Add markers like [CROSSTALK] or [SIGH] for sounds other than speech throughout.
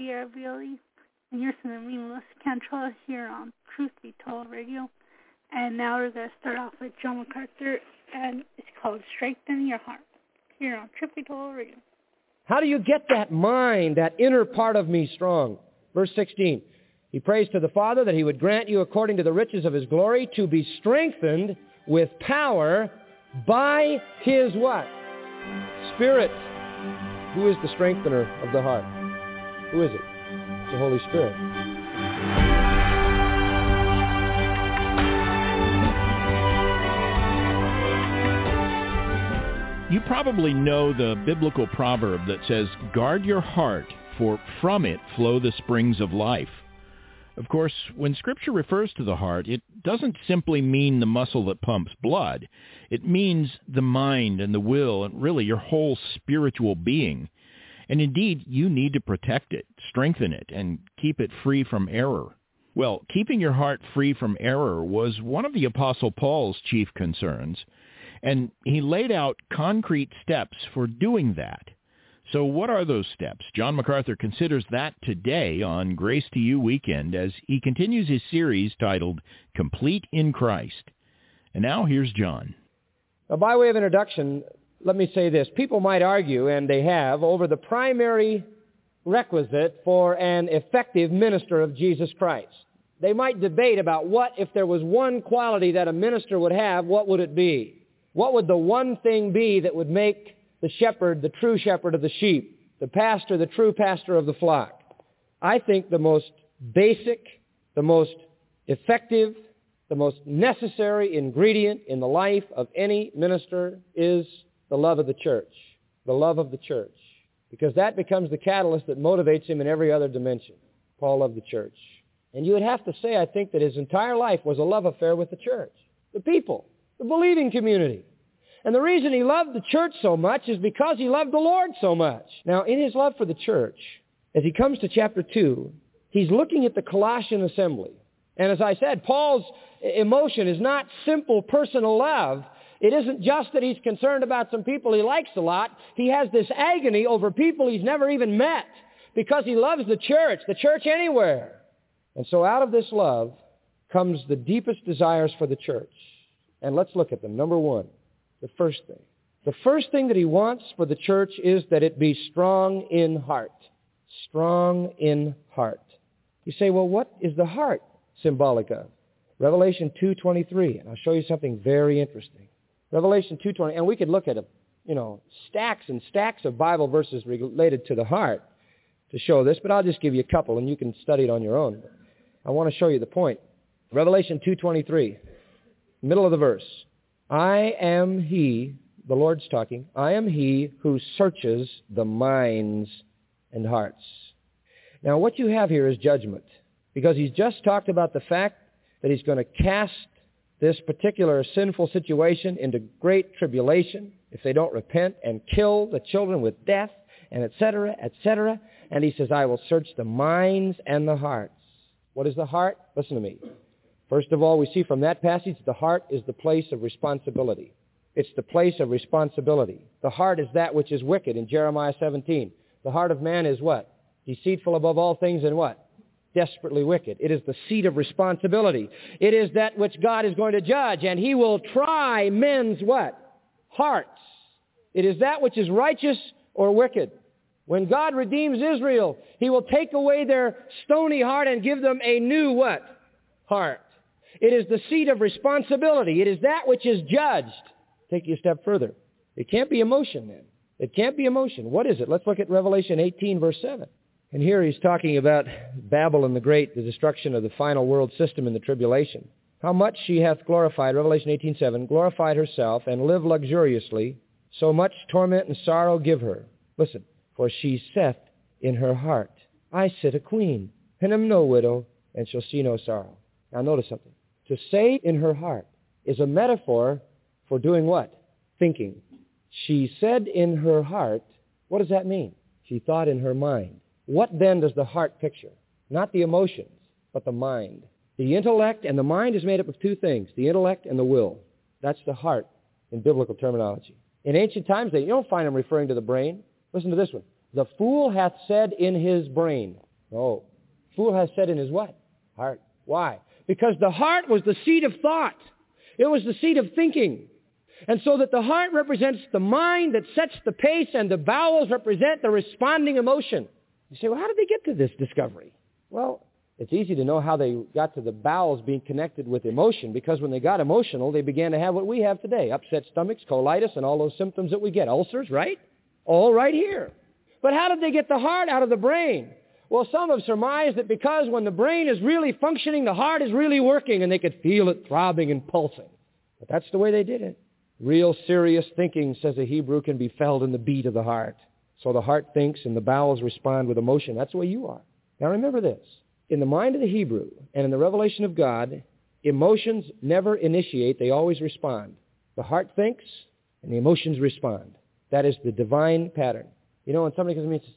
And you're listening to Melissa Cantrell, here on Truth Be Told Radio. And now we're going to start off with John MacArthur, and it's called Strengthen Your Heart, here on Truth Be Told Radio. How do you get that mind, that inner part of me strong? Verse 16. He prays to the Father that he would grant you according to the riches of his glory to be strengthened with power by his what? Spirit. Who is the strengthener of the heart? Who is it? It's the Holy Spirit. You probably know the biblical proverb that says, guard your heart, for from it flow the springs of life. Of course, when Scripture refers to the heart, it doesn't simply mean the muscle that pumps blood. It means the mind and the will and really your whole spiritual being. And indeed, you need to protect it, strengthen it, and keep it free from error. Well, keeping your heart free from error was one of the Apostle Paul's chief concerns, and he laid out concrete steps for doing that. So what are those steps? John MacArthur considers that today on Grace to You Weekend as he continues his series titled Complete in Christ. And now here's John. By way of introduction, let me say this. People might argue, and they have, over the primary requisite for an effective minister of Jesus Christ. They might debate about what, if there was one quality that a minister would have, what would it be? What would the one thing be that would make the shepherd the true shepherd of the sheep, the pastor the true pastor of the flock? I think the most basic, the most effective, the most necessary ingredient in the life of any minister is the love of the church. The love of the church. Because that becomes the catalyst that motivates him in every other dimension. Paul loved the church. And you would have to say, I think, that his entire life was a love affair with the church, the people, the believing community. And the reason he loved the church so much is because he loved the Lord so much. Now, in his love for the church, as he comes to chapter 2, he's looking at the Colossian assembly. And as I said, Paul's emotion is not simple personal love. It isn't just that he's concerned about some people he likes a lot. He has this agony over people he's never even met because he loves the church, the church anywhere. And so out of this love comes the deepest desires for the church. And let's look at them. Number one, the first thing. The first thing that he wants for the church is that it be strong in heart. Strong in heart. You say, well, what is the heart symbolic of? Revelation 2.23, and I'll show you something very interesting. Revelation 2.20, and we could look at, a, you know, stacks and stacks of Bible verses related to the heart to show this, but I'll just give you a couple, and you can study it on your own. I want to show you the point. Revelation 2.23, middle of the verse. I am he, the Lord's talking, I am he who searches the minds and hearts. Now what you have here is judgment, because he's just talked about the fact that he's going to cast this particular sinful situation into great tribulation if they don't repent and kill the children with death and etc., etc. And he says, I will search the minds and the hearts. What is the heart? Listen to me. First of all, we see from that passage the heart is the place of responsibility. It's the place of responsibility. The heart is that which is wicked in Jeremiah 17. The heart of man is what? Deceitful above all things and what? Desperately wicked. It is the seat of responsibility. It is that which God is going to judge, and he will try men's what? Hearts. It is that which is righteous or wicked. When God redeems Israel, he will take away their stony heart and give them a new what? Heart. It is the seat of responsibility. It is that which is judged. Take you a step further. It can't be emotion then. It can't be emotion. What is it? Let's look at Revelation 18 verse 7. And here he's talking about Babylon the Great, the destruction of the final world system in the tribulation. How much she hath glorified, Revelation 18:7, glorified herself and lived luxuriously, so much torment and sorrow give her. Listen, for she saith in her heart, I sit a queen, and am no widow, and shall see no sorrow. Now notice something. To say in her heart is a metaphor for doing what? Thinking. She said in her heart, what does that mean? She thought in her mind. What then does the heart picture? Not the emotions, but the mind. The intellect and the mind is made up of two things, the intellect and the will. That's the heart in biblical terminology. In ancient times, you don't find them referring to the brain. Listen to this one. The fool hath said in his brain. Oh, Fool hath said in his what? Heart. Why? Because the heart was the seat of thought. It was the seat of thinking. And so that the heart represents the mind that sets the pace and the bowels represent the responding emotion. You say, well, how did they get to this discovery? Well, it's easy to know how they got to the bowels being connected with emotion because when they got emotional, they began to have what we have today, upset stomachs, colitis, and all those symptoms that we get, ulcers, right? All right here. But how did they get the heart out of the brain? Well, some have surmised that because when the brain is really functioning, the heart is really working and they could feel it throbbing and pulsing. But that's the way they did it. Real serious thinking, says a Hebrew, can be felt in the beat of the heart. So the heart thinks and the bowels respond with emotion. That's the way you are. Now remember this. In the mind of the Hebrew and in the revelation of God, emotions never initiate, they always respond. The heart thinks and the emotions respond. That is the divine pattern. You know, when somebody comes to me and says,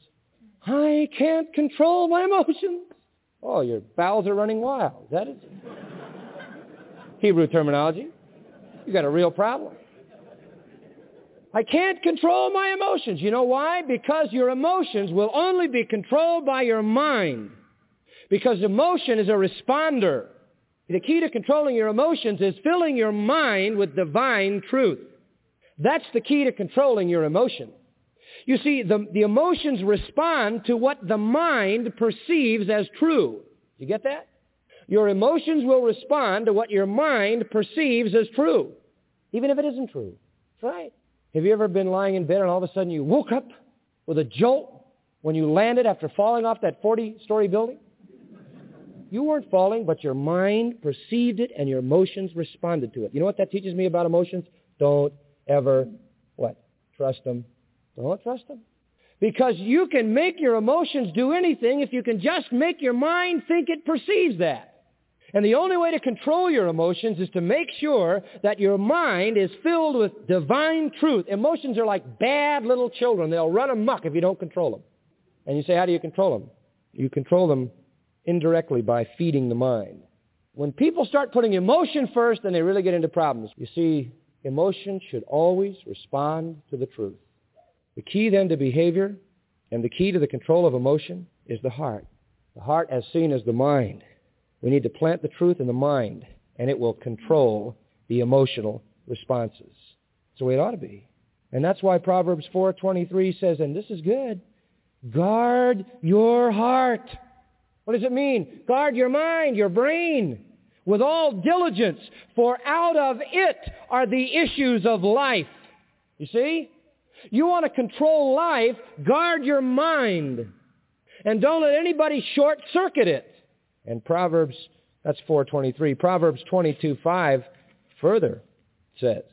I can't control my emotions. Oh, your bowels are running wild. That is? [LAUGHS] Hebrew terminology. You got a real problem. I can't control my emotions. You know why? Because your emotions will only be controlled by your mind. Because emotion is a responder. The key to controlling your emotions is filling your mind with divine truth. That's the key to controlling your emotion. You see, the, the emotions respond to what the mind perceives as true. You get that? Your emotions will respond to what your mind perceives as true, even if it isn't true. That's right. Have you ever been lying in bed and all of a sudden you woke up with a jolt when you landed after falling off that 40-story building? You weren't falling, but your mind perceived it and your emotions responded to it. You know what that teaches me about emotions? Don't ever, what? Trust them don't trust them. Because you can make your emotions do anything if you can just make your mind think it perceives that. And the only way to control your emotions is to make sure that your mind is filled with divine truth. Emotions are like bad little children. They'll run amok if you don't control them. And you say, how do you control them? You control them indirectly by feeding the mind. When people start putting emotion first, then they really get into problems. You see, emotion should always respond to the truth. The key then to behavior and the key to the control of emotion is the heart. The heart as seen as the mind. We need to plant the truth in the mind, and it will control the emotional responses. That's the way it ought to be. And that's why Proverbs 4.23 says, and this is good, guard your heart. What does it mean? Guard your mind, your brain, with all diligence, for out of it are the issues of life. You see? You want to control life, guard your mind. And don't let anybody short circuit it. And Proverbs, that's 423. Proverbs 22:5 further says,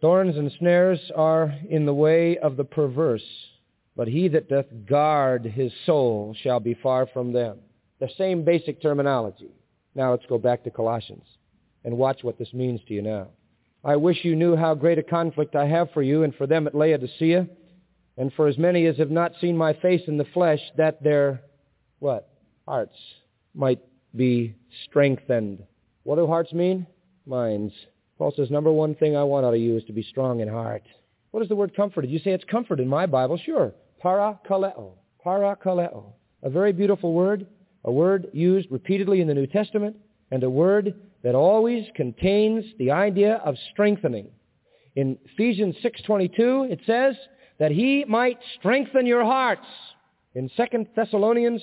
Thorns and snares are in the way of the perverse, but he that doth guard his soul shall be far from them. The same basic terminology. Now let's go back to Colossians and watch what this means to you now. I wish you knew how great a conflict I have for you and for them at Laodicea, and for as many as have not seen my face in the flesh, that their, what? Hearts might be strengthened. What do hearts mean? Minds. Paul says, number one thing I want out of you is to be strong in heart. What is the word comfort? Did you say it's comfort in my Bible? Sure. Parakaleo. Parakaleo. A very beautiful word, a word used repeatedly in the New Testament, and a word that always contains the idea of strengthening. In Ephesians 6.22, it says that he might strengthen your hearts. In 2 Thessalonians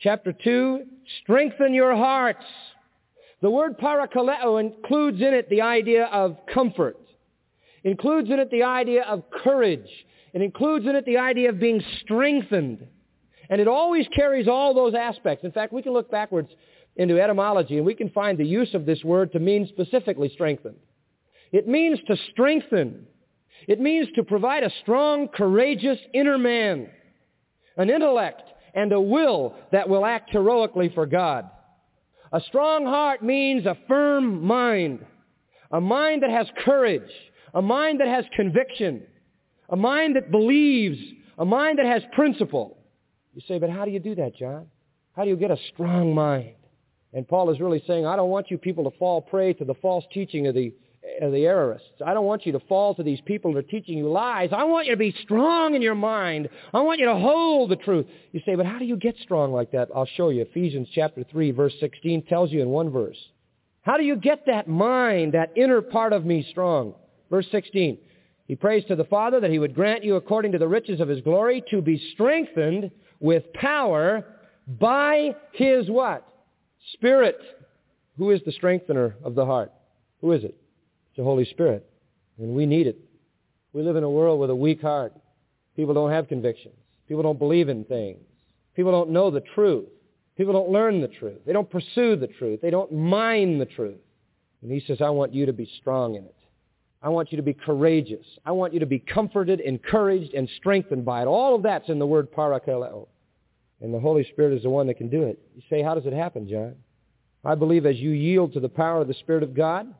chapter 2, strengthen your hearts. The word parakaleo includes in it the idea of comfort. Includes in it the idea of courage. It includes in it the idea of being strengthened. And it always carries all those aspects. In fact, we can look backwards into etymology and we can find the use of this word to mean specifically strengthened. It means to strengthen. It means to provide a strong, courageous inner man, an intellect and a will that will act heroically for God. A strong heart means a firm mind, a mind that has courage, a mind that has conviction, a mind that believes, a mind that has principle. You say, but how do you do that, John? How do you get a strong mind? And Paul is really saying, I don't want you people to fall prey to the false teaching of the uh, the errorists. I don't want you to fall to these people that are teaching you lies. I want you to be strong in your mind. I want you to hold the truth. You say, but how do you get strong like that? I'll show you. Ephesians chapter 3, verse 16 tells you in one verse. How do you get that mind, that inner part of me strong? Verse 16. He prays to the Father that he would grant you according to the riches of his glory to be strengthened with power by his what? Spirit. Who is the strengthener of the heart? Who is it? The Holy Spirit. And we need it. We live in a world with a weak heart. People don't have convictions. People don't believe in things. People don't know the truth. People don't learn the truth. They don't pursue the truth. They don't mind the truth. And he says, I want you to be strong in it. I want you to be courageous. I want you to be comforted, encouraged, and strengthened by it. All of that's in the word parakaleo. And the Holy Spirit is the one that can do it. You say, how does it happen, John? I believe as you yield to the power of the Spirit of God,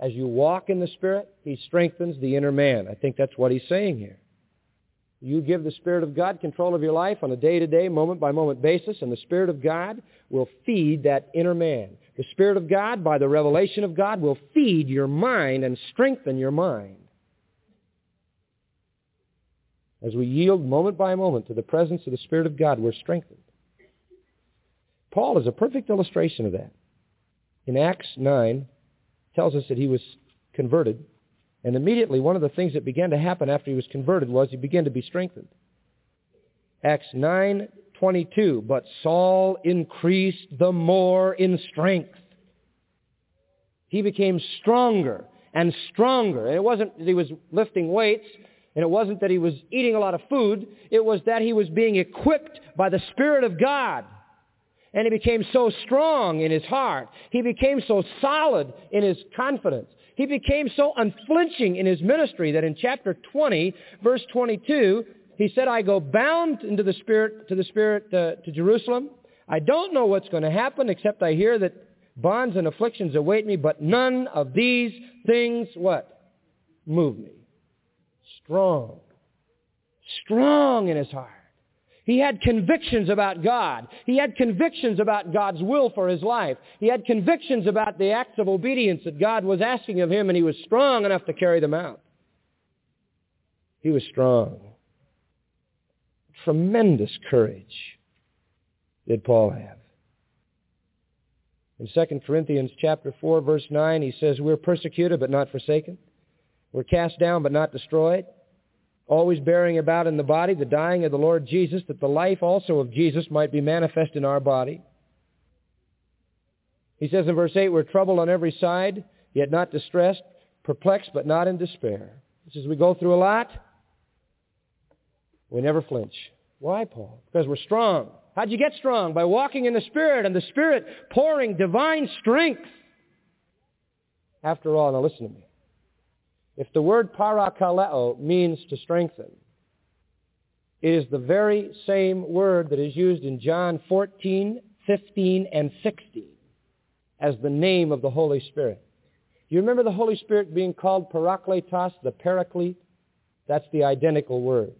as you walk in the Spirit, He strengthens the inner man. I think that's what He's saying here. You give the Spirit of God control of your life on a day-to-day, moment-by-moment basis, and the Spirit of God will feed that inner man. The Spirit of God, by the revelation of God, will feed your mind and strengthen your mind. As we yield moment by moment to the presence of the Spirit of God, we're strengthened. Paul is a perfect illustration of that. In Acts 9, tells us that he was converted. And immediately one of the things that began to happen after he was converted was he began to be strengthened. Acts 9:22, but Saul increased the more in strength. He became stronger and stronger. And it wasn't that he was lifting weights, and it wasn't that he was eating a lot of food. It was that he was being equipped by the Spirit of God and he became so strong in his heart. He became so solid in his confidence. He became so unflinching in his ministry that in chapter 20, verse 22, He said, I go bound into the Spirit, to the Spirit uh, to Jerusalem. I don't know what's going to happen except I hear that bonds and afflictions await me, but none of these things, what? Move me. Strong. Strong in his heart. He had convictions about God. He had convictions about God's will for his life. He had convictions about the acts of obedience that God was asking of him, and he was strong enough to carry them out. He was strong. Tremendous courage did Paul have. In 2 Corinthians chapter 4, verse 9, he says, We're persecuted but not forsaken. We're cast down but not destroyed always bearing about in the body the dying of the Lord Jesus, that the life also of Jesus might be manifest in our body. He says in verse 8, we're troubled on every side, yet not distressed, perplexed, but not in despair. He says we go through a lot, we never flinch. Why, Paul? Because we're strong. How'd you get strong? By walking in the Spirit, and the Spirit pouring divine strength. After all, now listen to me. If the word parakaleo means to strengthen, it is the very same word that is used in John 14, 15, and 16 as the name of the Holy Spirit. You remember the Holy Spirit being called parakletos, the paraclete? That's the identical word.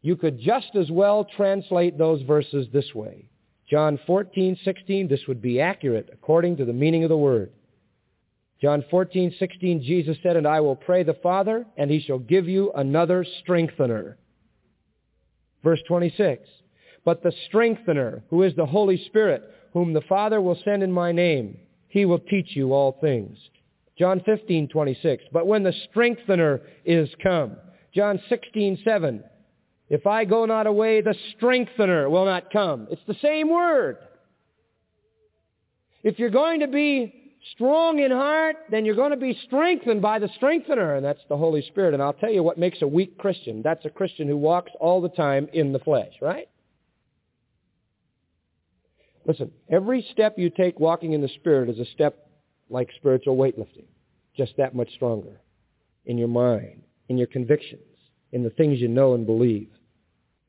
You could just as well translate those verses this way. John 14, 16, this would be accurate according to the meaning of the word. John 14, 16, Jesus said, And I will pray the Father, and he shall give you another strengthener. Verse 26, But the strengthener, who is the Holy Spirit, whom the Father will send in my name, he will teach you all things. John 15, 26, But when the strengthener is come. John 16, 7, If I go not away, the strengthener will not come. It's the same word. If you're going to be strong in heart, then you're going to be strengthened by the strengthener, and that's the Holy Spirit. And I'll tell you what makes a weak Christian. That's a Christian who walks all the time in the flesh, right? Listen, every step you take walking in the Spirit is a step like spiritual weightlifting, just that much stronger in your mind, in your convictions, in the things you know and believe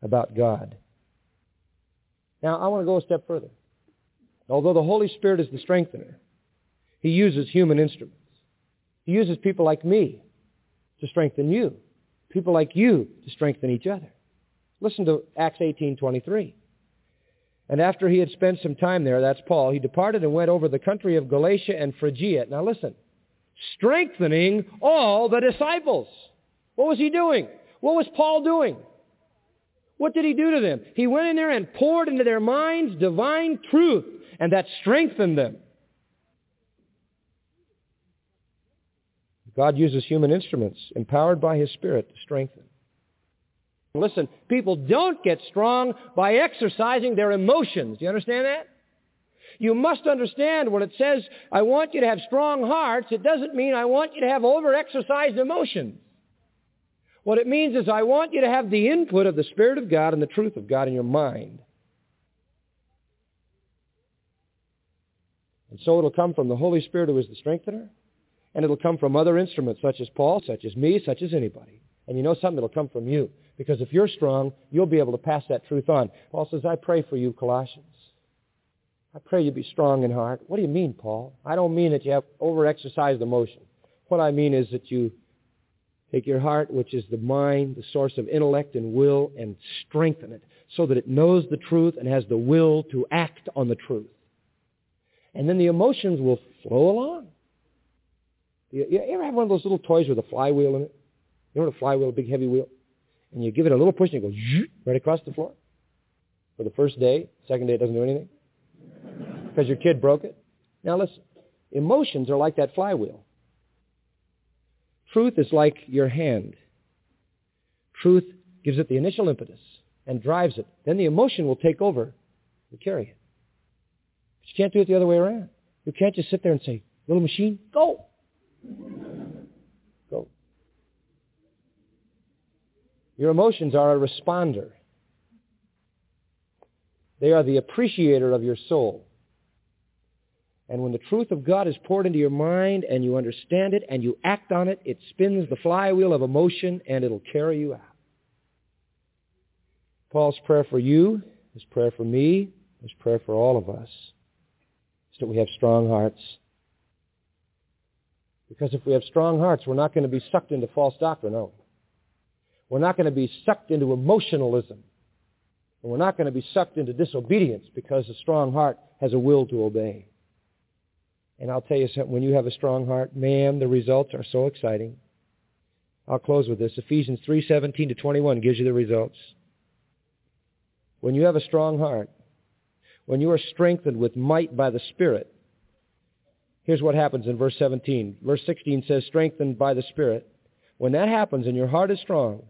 about God. Now, I want to go a step further. Although the Holy Spirit is the strengthener, he uses human instruments. He uses people like me to strengthen you. People like you to strengthen each other. Listen to Acts 18:23. And after he had spent some time there, that's Paul, he departed and went over the country of Galatia and Phrygia. Now listen. Strengthening all the disciples. What was he doing? What was Paul doing? What did he do to them? He went in there and poured into their minds divine truth, and that strengthened them. God uses human instruments empowered by His Spirit to strengthen. Listen, people don't get strong by exercising their emotions. Do you understand that? You must understand when it says, I want you to have strong hearts, it doesn't mean I want you to have over-exercised emotions. What it means is I want you to have the input of the Spirit of God and the truth of God in your mind. And so it'll come from the Holy Spirit who is the strengthener, and it'll come from other instruments such as Paul, such as me, such as anybody. And you know something? It'll come from you. Because if you're strong, you'll be able to pass that truth on. Paul says, I pray for you, Colossians. I pray you be strong in heart. What do you mean, Paul? I don't mean that you have over-exercised emotion. What I mean is that you take your heart, which is the mind, the source of intellect and will, and strengthen it so that it knows the truth and has the will to act on the truth. And then the emotions will flow along. You, you ever have one of those little toys with a flywheel in it? You know what a flywheel, a big heavy wheel? And you give it a little push and it goes right across the floor. For the first day, second day it doesn't do anything. Because your kid broke it. Now listen, emotions are like that flywheel. Truth is like your hand. Truth gives it the initial impetus and drives it. Then the emotion will take over and carry it. But you can't do it the other way around. You can't just sit there and say, little machine, go. Go. Your emotions are a responder. They are the appreciator of your soul. And when the truth of God is poured into your mind and you understand it and you act on it, it spins the flywheel of emotion and it'll carry you out. Paul's prayer for you, his prayer for me, his prayer for all of us is that we have strong hearts. Because if we have strong hearts, we're not going to be sucked into false doctrine, are we? We're not going to be sucked into emotionalism. And we're not going to be sucked into disobedience because a strong heart has a will to obey. And I'll tell you something, when you have a strong heart, man, the results are so exciting. I'll close with this. Ephesians 3:17 to 21 gives you the results. When you have a strong heart, when you are strengthened with might by the Spirit, here's what happens in verse 17. Verse 16 says, strengthened by the Spirit. When that happens and your heart is strong,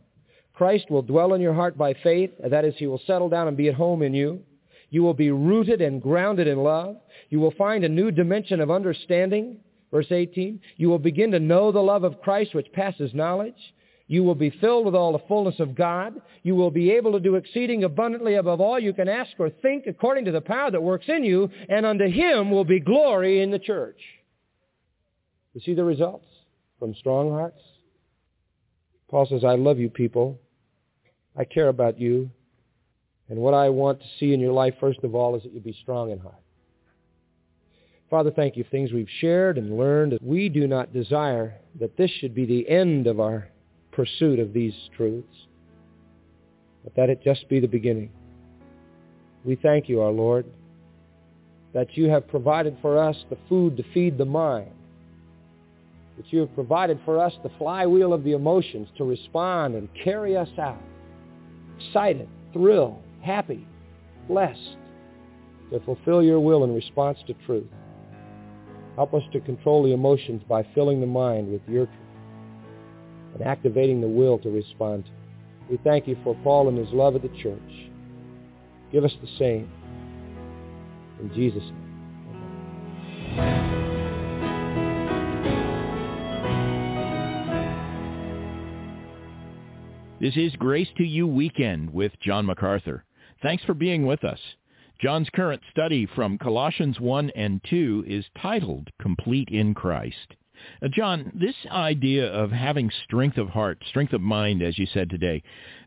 Christ will dwell in your heart by faith. That is, he will settle down and be at home in you. You will be rooted and grounded in love. You will find a new dimension of understanding. Verse 18, you will begin to know the love of Christ which passes knowledge. You will be filled with all the fullness of God. You will be able to do exceeding abundantly above all you can ask or think according to the power that works in you, and unto him will be glory in the church. You see the results from strong hearts? Paul says, I love you people. I care about you. And what I want to see in your life, first of all, is that you be strong in heart. Father, thank you for things we've shared and learned. We do not desire that this should be the end of our pursuit of these truths, but that it just be the beginning. We thank you, our Lord, that you have provided for us the food to feed the mind, that you have provided for us the flywheel of the emotions to respond and carry us out, excited, thrilled, happy, blessed, to fulfill your will in response to truth. Help us to control the emotions by filling the mind with your truth and activating the will to respond. We thank you for Paul and his love of the church. Give us the same. In Jesus' name. This is Grace to You Weekend with John MacArthur. Thanks for being with us. John's current study from Colossians 1 and 2 is titled Complete in Christ. Now, John, this idea of having strength of heart, strength of mind, as you said today,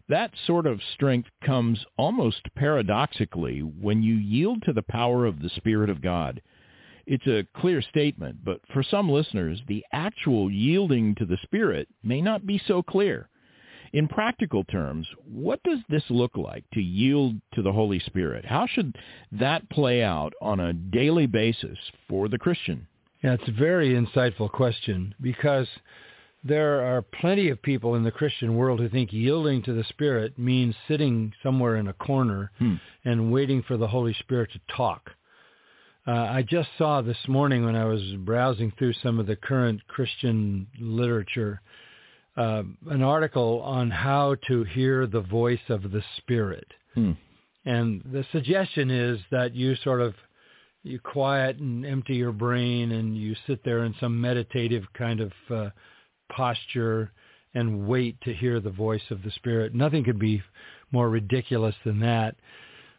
that sort of strength comes almost paradoxically when you yield to the power of the Spirit of God. It's a clear statement, but for some listeners, the actual yielding to the Spirit may not be so clear. In practical terms, what does this look like to yield to the Holy Spirit? How should that play out on a daily basis for the Christian? Yeah, it's a very insightful question because there are plenty of people in the Christian world who think yielding to the Spirit means sitting somewhere in a corner Hmm. and waiting for the Holy Spirit to talk. Uh, I just saw this morning when I was browsing through some of the current Christian literature uh, an article on how to hear the voice of the Spirit. Hmm. And the suggestion is that you sort of you quiet and empty your brain and you sit there in some meditative kind of uh, posture and wait to hear the voice of the Spirit. Nothing could be more ridiculous than that.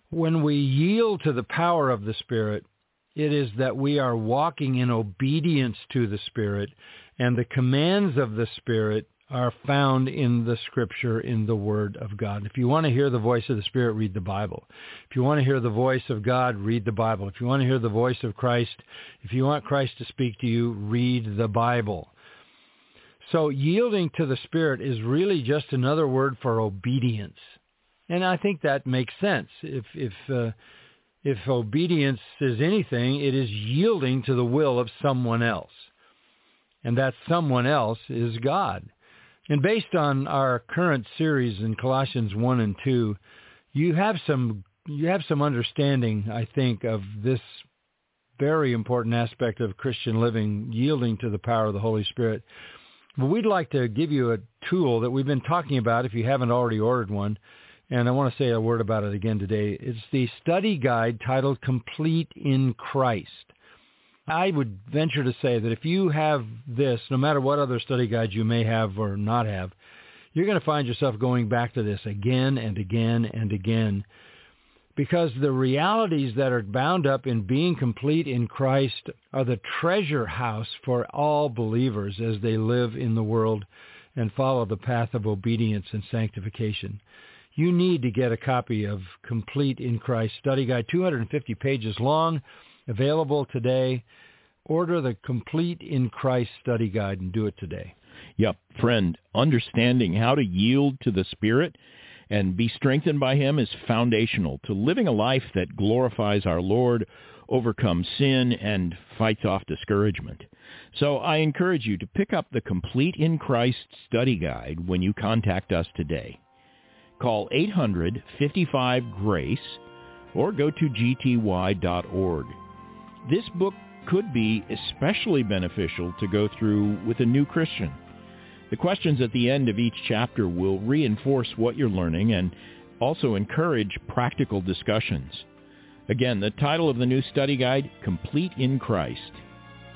When we yield to the power of the Spirit, it is that we are walking in obedience to the Spirit and the commands of the Spirit are found in the scripture in the word of God. If you want to hear the voice of the Spirit, read the Bible. If you want to hear the voice of God, read the Bible. If you want to hear the voice of Christ, if you want Christ to speak to you, read the Bible. So yielding to the Spirit is really just another word for obedience. And I think that makes sense. If if uh, if obedience is anything, it is yielding to the will of someone else. And that someone else is God. And based on our current series in Colossians 1 and 2, you have some you have some understanding, I think, of this very important aspect of Christian living, yielding to the power of the Holy Spirit. But we'd like to give you a tool that we've been talking about if you haven't already ordered one. And I want to say a word about it again today. It's the study guide titled Complete in Christ. I would venture to say that if you have this, no matter what other study guides you may have or not have, you're going to find yourself going back to this again and again and again because the realities that are bound up in being complete in Christ are the treasure house for all believers as they live in the world and follow the path of obedience and sanctification. you need to get a copy of Complete in Christ Study Guide, 250 pages long, available today. Order the Complete in Christ Study Guide and do it today. Yep, friend, understanding how to yield to the Spirit and be strengthened by Him is foundational to living a life that glorifies our Lord, overcomes sin, and fights off discouragement. So I encourage you to pick up the Complete in Christ Study Guide when you contact us today. Call 800-55-GRACE or go to gty.org. This book could be especially beneficial to go through with a new Christian. The questions at the end of each chapter will reinforce what you're learning and also encourage practical discussions. Again, the title of the new study guide, Complete in Christ.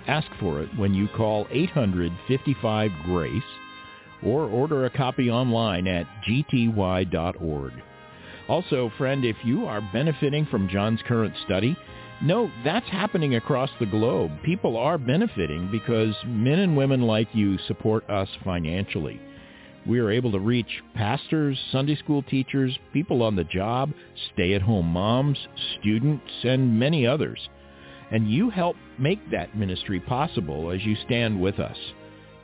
Ask for it when you call 855-GRACE or order a copy online at gty.org. Also, friend, if you are benefiting from John's current study, no, that's happening across the globe. People are benefiting because men and women like you support us financially. We are able to reach pastors, Sunday school teachers, people on the job, stay-at-home moms, students, and many others. And you help make that ministry possible as you stand with us.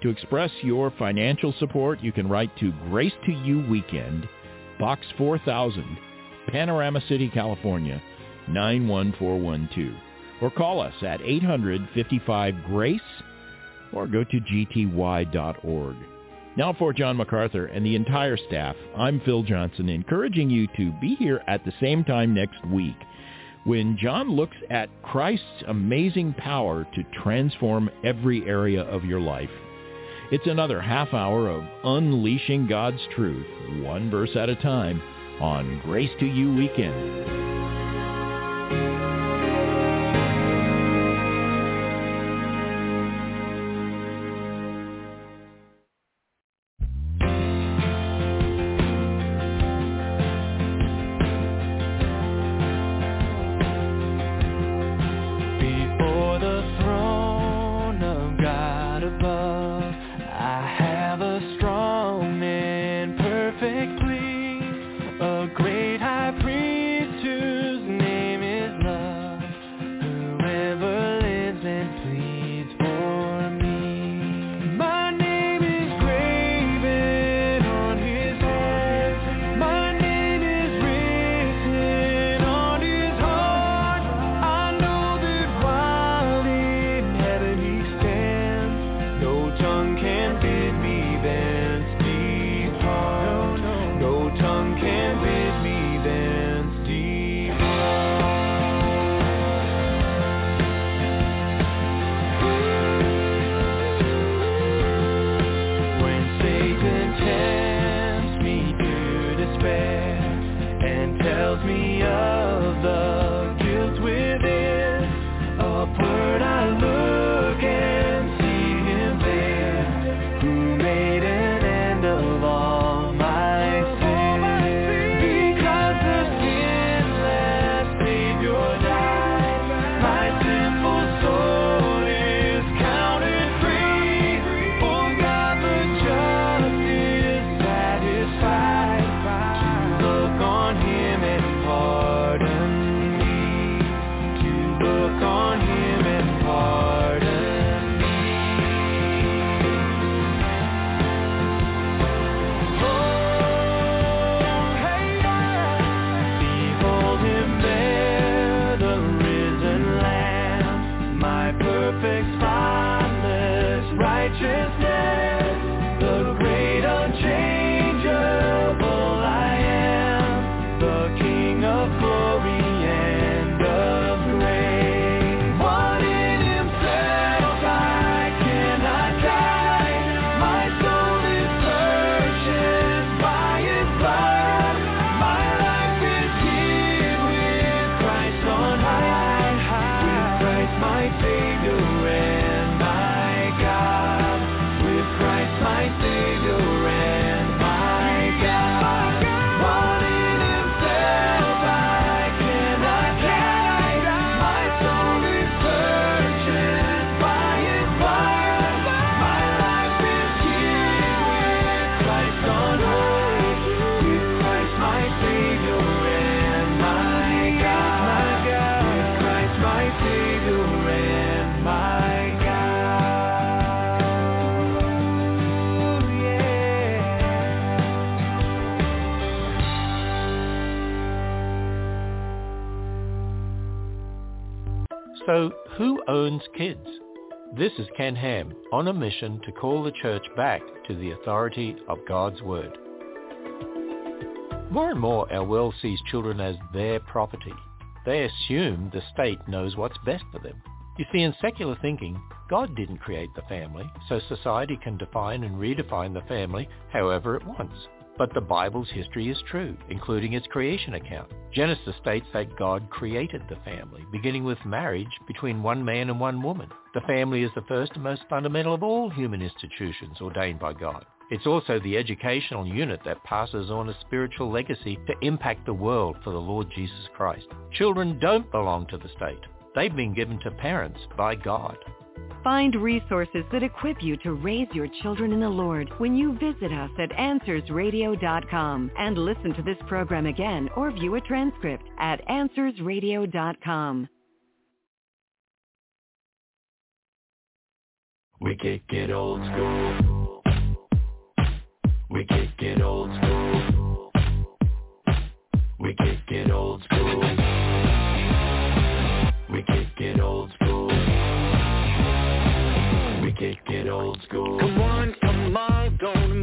To express your financial support, you can write to Grace to You Weekend, Box 4000, Panorama City, California, 91412. Or call us at 800-55-GRACE or go to gty.org. Now for John MacArthur and the entire staff, I'm Phil Johnson encouraging you to be here at the same time next week when John looks at Christ's amazing power to transform every area of your life. It's another half hour of unleashing God's truth, one verse at a time, on Grace to You Weekend. This is Ken Ham on a mission to call the church back to the authority of God's Word. More and more our world sees children as their property. They assume the state knows what's best for them. You see, in secular thinking, God didn't create the family, so society can define and redefine the family however it wants. But the Bible's history is true, including its creation account. Genesis states that God created the family, beginning with marriage between one man and one woman. The family is the first and most fundamental of all human institutions ordained by God. It's also the educational unit that passes on a spiritual legacy to impact the world for the Lord Jesus Christ. Children don't belong to the state. They've been given to parents by God. Find resources that equip you to raise your children in the Lord when you visit us at AnswersRadio.com and listen to this program again or view a transcript at AnswersRadio.com. We kick it old school. We kick it old school. We kick it old school. We kick it old school. Kick it old school. Come on, come on, don't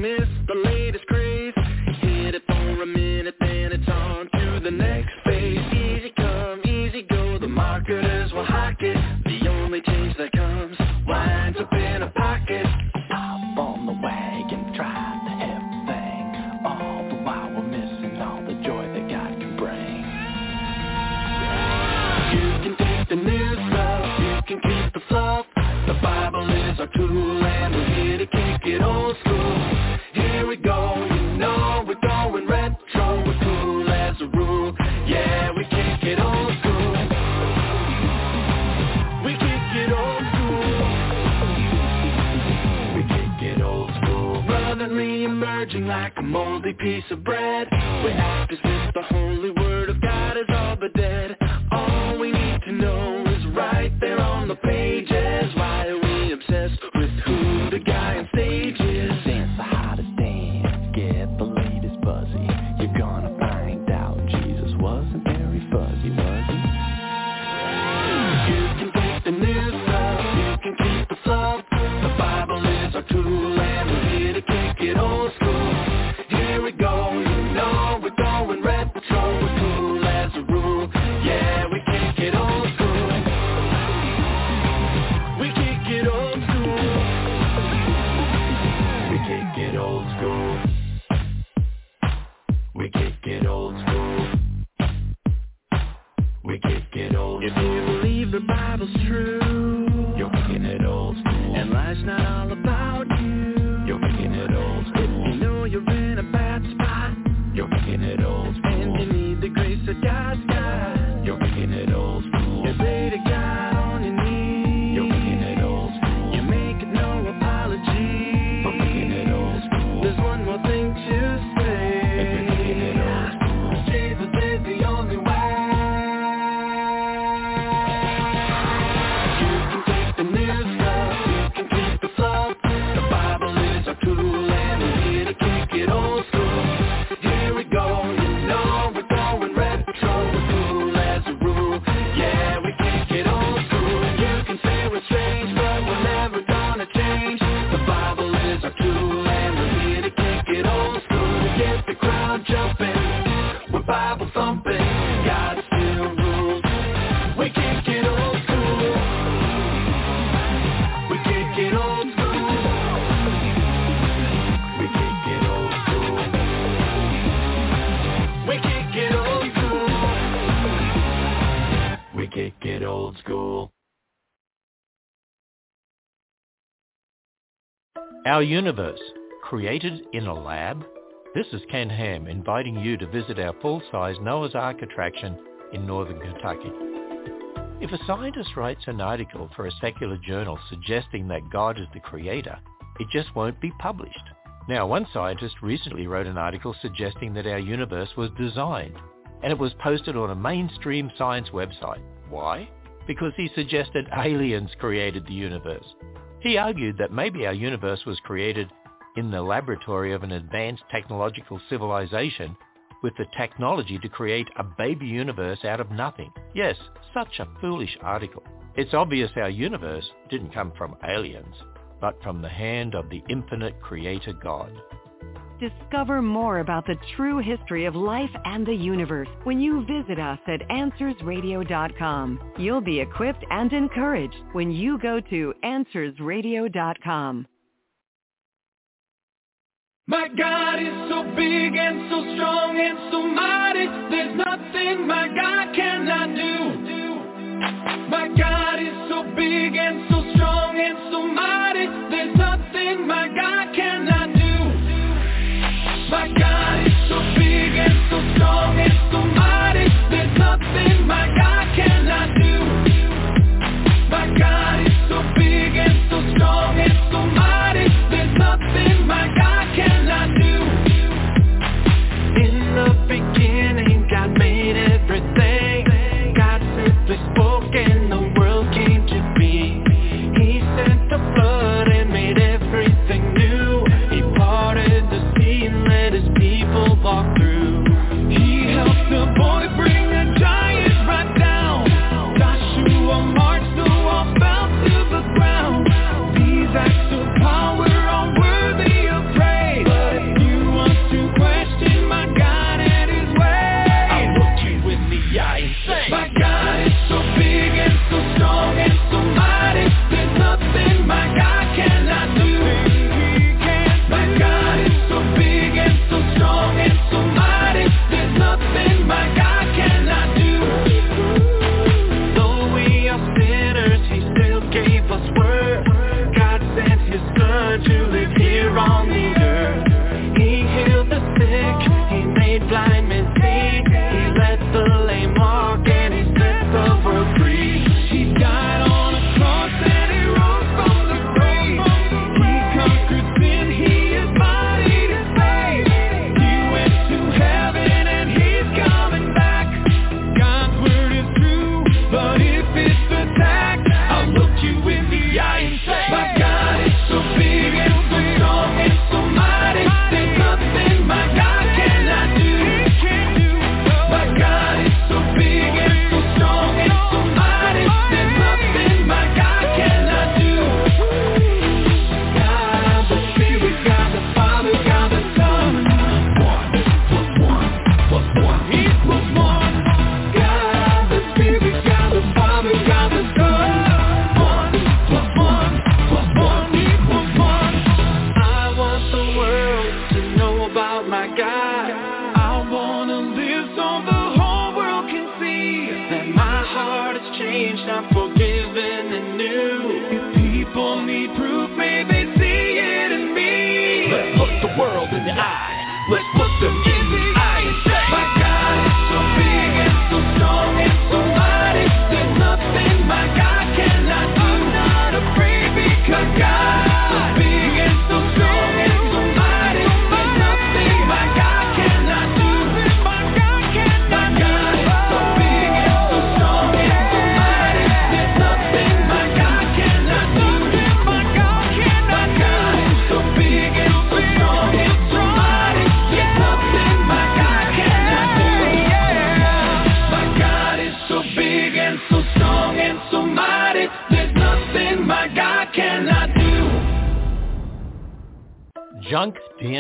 Our universe, created in a lab? This is Ken Ham inviting you to visit our full-size Noah's Ark attraction in northern Kentucky. If a scientist writes an article for a secular journal suggesting that God is the creator, it just won't be published. Now, one scientist recently wrote an article suggesting that our universe was designed, and it was posted on a mainstream science website. Why? Because he suggested aliens created the universe. He argued that maybe our universe was created in the laboratory of an advanced technological civilization with the technology to create a baby universe out of nothing. Yes, such a foolish article. It's obvious our universe didn't come from aliens, but from the hand of the infinite creator God. Discover more about the true history of life and the universe when you visit us at AnswersRadio.com. You'll be equipped and encouraged when you go to AnswersRadio.com. My God is so big and so strong and so mighty. There's nothing my God cannot do. My God is so big and so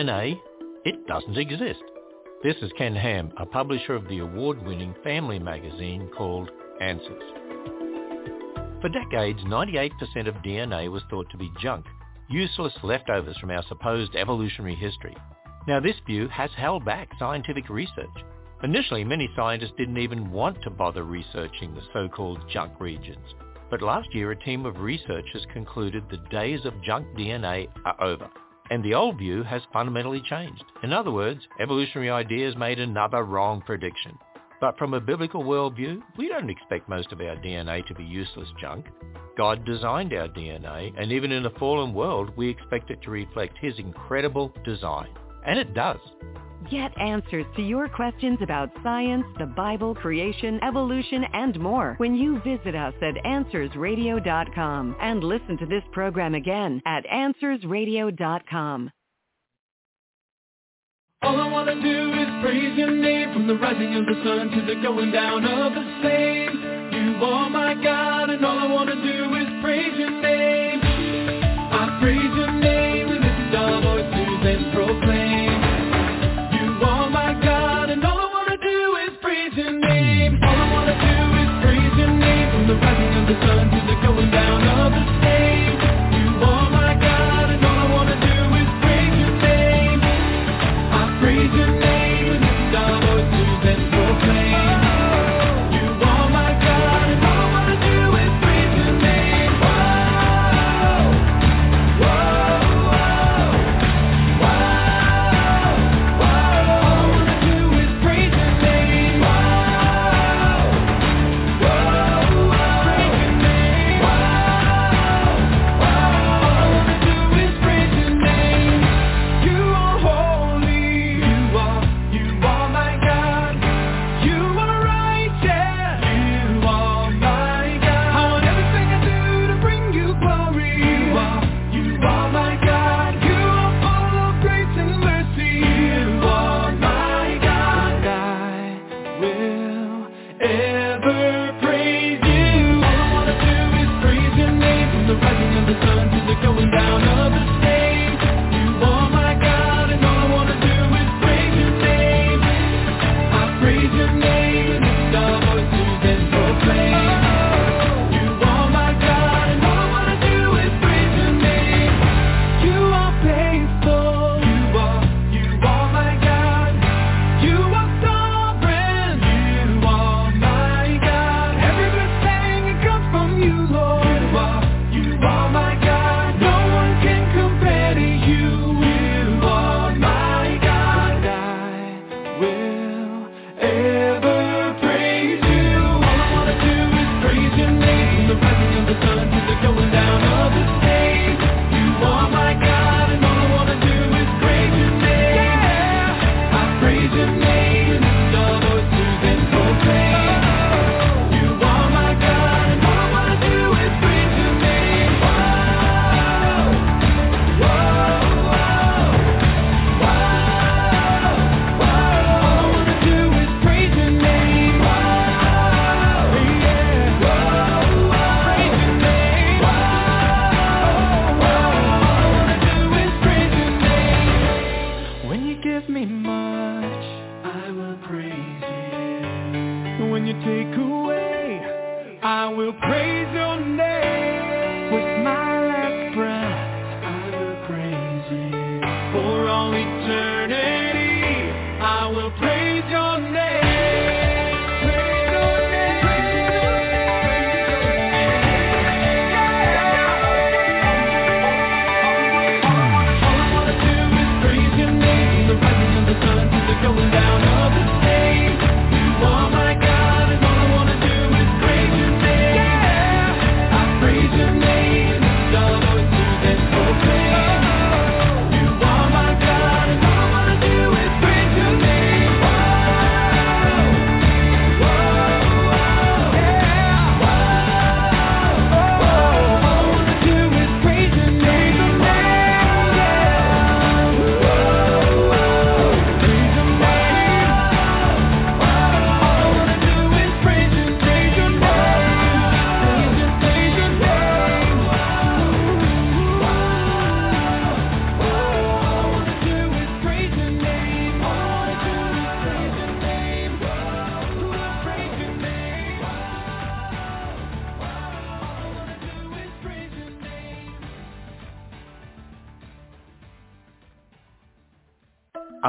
DNA? It doesn't exist. This is Ken Ham, a publisher of the award-winning family magazine called Answers. For decades, 98% of DNA was thought to be junk, useless leftovers from our supposed evolutionary history. Now this view has held back scientific research. Initially, many scientists didn't even want to bother researching the so-called junk regions. But last year, a team of researchers concluded the days of junk DNA are over. And the old view has fundamentally changed. In other words, evolutionary ideas made another wrong prediction. But from a biblical worldview, we don't expect most of our DNA to be useless junk. God designed our DNA, and even in a fallen world, we expect it to reflect his incredible design. And it does. Get answers to your questions about science, the Bible, creation, evolution, and more when you visit us at AnswersRadio.com and listen to this program again at AnswersRadio.com. All I want to do is praise your name from the rising of the sun to the going down of the same. You are my God and all I want to do is praise your name.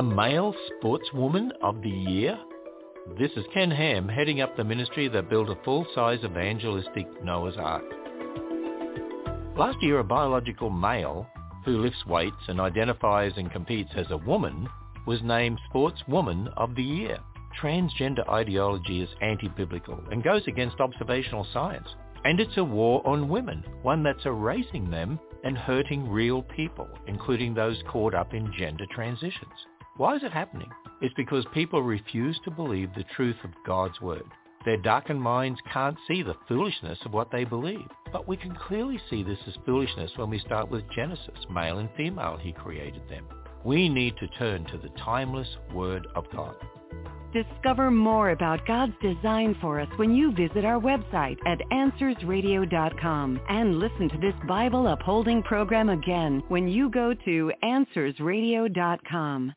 male sportswoman of the year? This is Ken Ham heading up the ministry that built a full-size evangelistic Noah's Ark. Last year, a biological male who lifts weights and identifies and competes as a woman was named Sportswoman of the Year. Transgender ideology is anti-biblical and goes against observational science. And it's a war on women, one that's erasing them and hurting real people, including those caught up in gender transitions. Why is it happening? It's because people refuse to believe the truth of God's word. Their darkened minds can't see the foolishness of what they believe. But we can clearly see this as foolishness when we start with Genesis, male and female, he created them. We need to turn to the timeless Word of God. Discover more about God's design for us when you visit our website at AnswersRadio.com and listen to this Bible upholding program again when you go to AnswersRadio.com.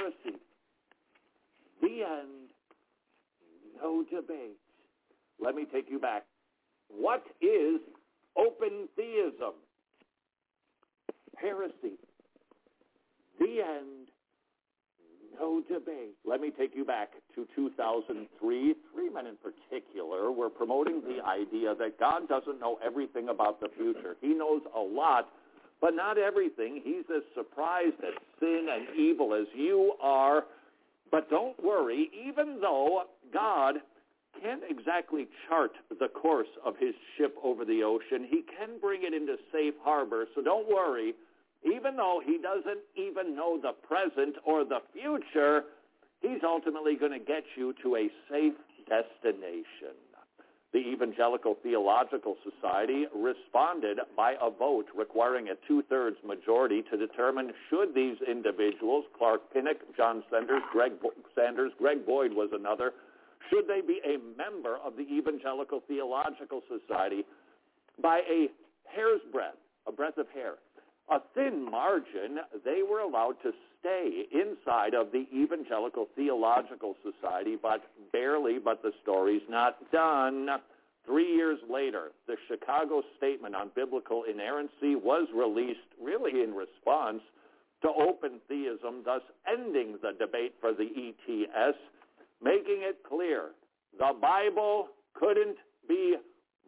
mercy end. no debate. Let me take you back. What is open theism? Heresy. The end. No debate. Let me take you back to 2003. Three men in particular were promoting the idea that God doesn't know everything about the future. He knows a lot but not everything. He's as surprised at sin and evil as you are. But don't worry, even though God can't exactly chart the course of his ship over the ocean, he can bring it into safe harbor. So don't worry even though he doesn't even know the present or the future, he's ultimately going to get you to a safe destination. The Evangelical Theological Society responded by a vote requiring a two-thirds majority to determine should these individuals, Clark Pinnock, John Sanders, Greg Bo- Sanders, Greg Boyd was another, should they be a member of the Evangelical Theological Society by a hair's breadth, a breadth of hair a thin margin, they were allowed to stay inside of the Evangelical Theological Society, but barely, but the story's not done. Three years later, the Chicago Statement on Biblical Inerrancy was released really in response to open theism, thus ending the debate for the ETS, making it clear the Bible couldn't be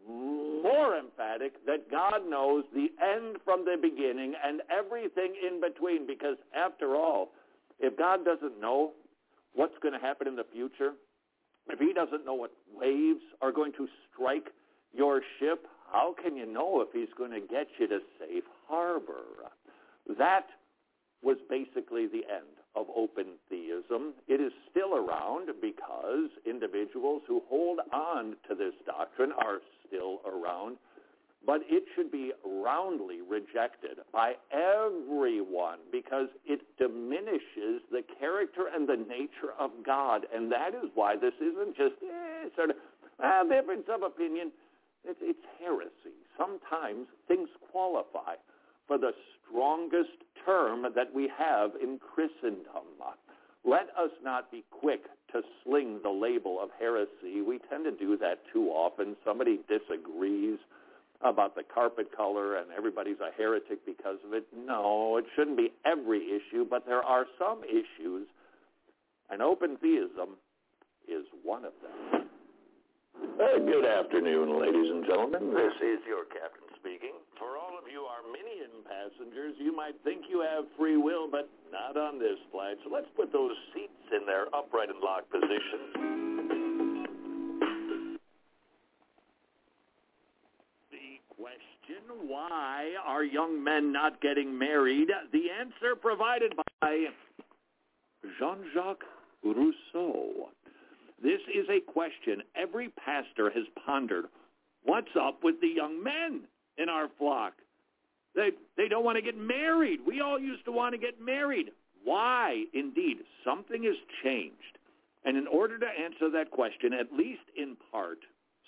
more emphatic that God knows the end from the beginning and everything in between because after all, if God doesn't know what's going to happen in the future, if he doesn't know what waves are going to strike your ship, how can you know if he's going to get you to safe harbor? That was basically the end of open theism. It is still around because individuals who hold on to this doctrine are still around, but it should be roundly rejected by everyone because it diminishes the character and the nature of God. And that is why this isn't just eh, sort of a difference of opinion. It's, it's heresy. Sometimes things qualify for the strongest term that we have in Christendom. Let us not be quick to sling the label of heresy. We tend to do that too often. Somebody disagrees about the carpet color and everybody's a heretic because of it. No, it shouldn't be every issue, but there are some issues, and open theism is one of them. Uh, good afternoon, ladies and gentlemen. This is your captain speaking. For all of you Arminian passengers, you might think you have free will, but not on this flight. So let's put those seats in their upright and locked positions. The question, why are young men not getting married? The answer provided by Jean-Jacques Rousseau. This is a question every pastor has pondered. What's up with the young men in our flock? They, they don't want to get married. We all used to want to get married. Why? Indeed, something has changed. And in order to answer that question, at least in part,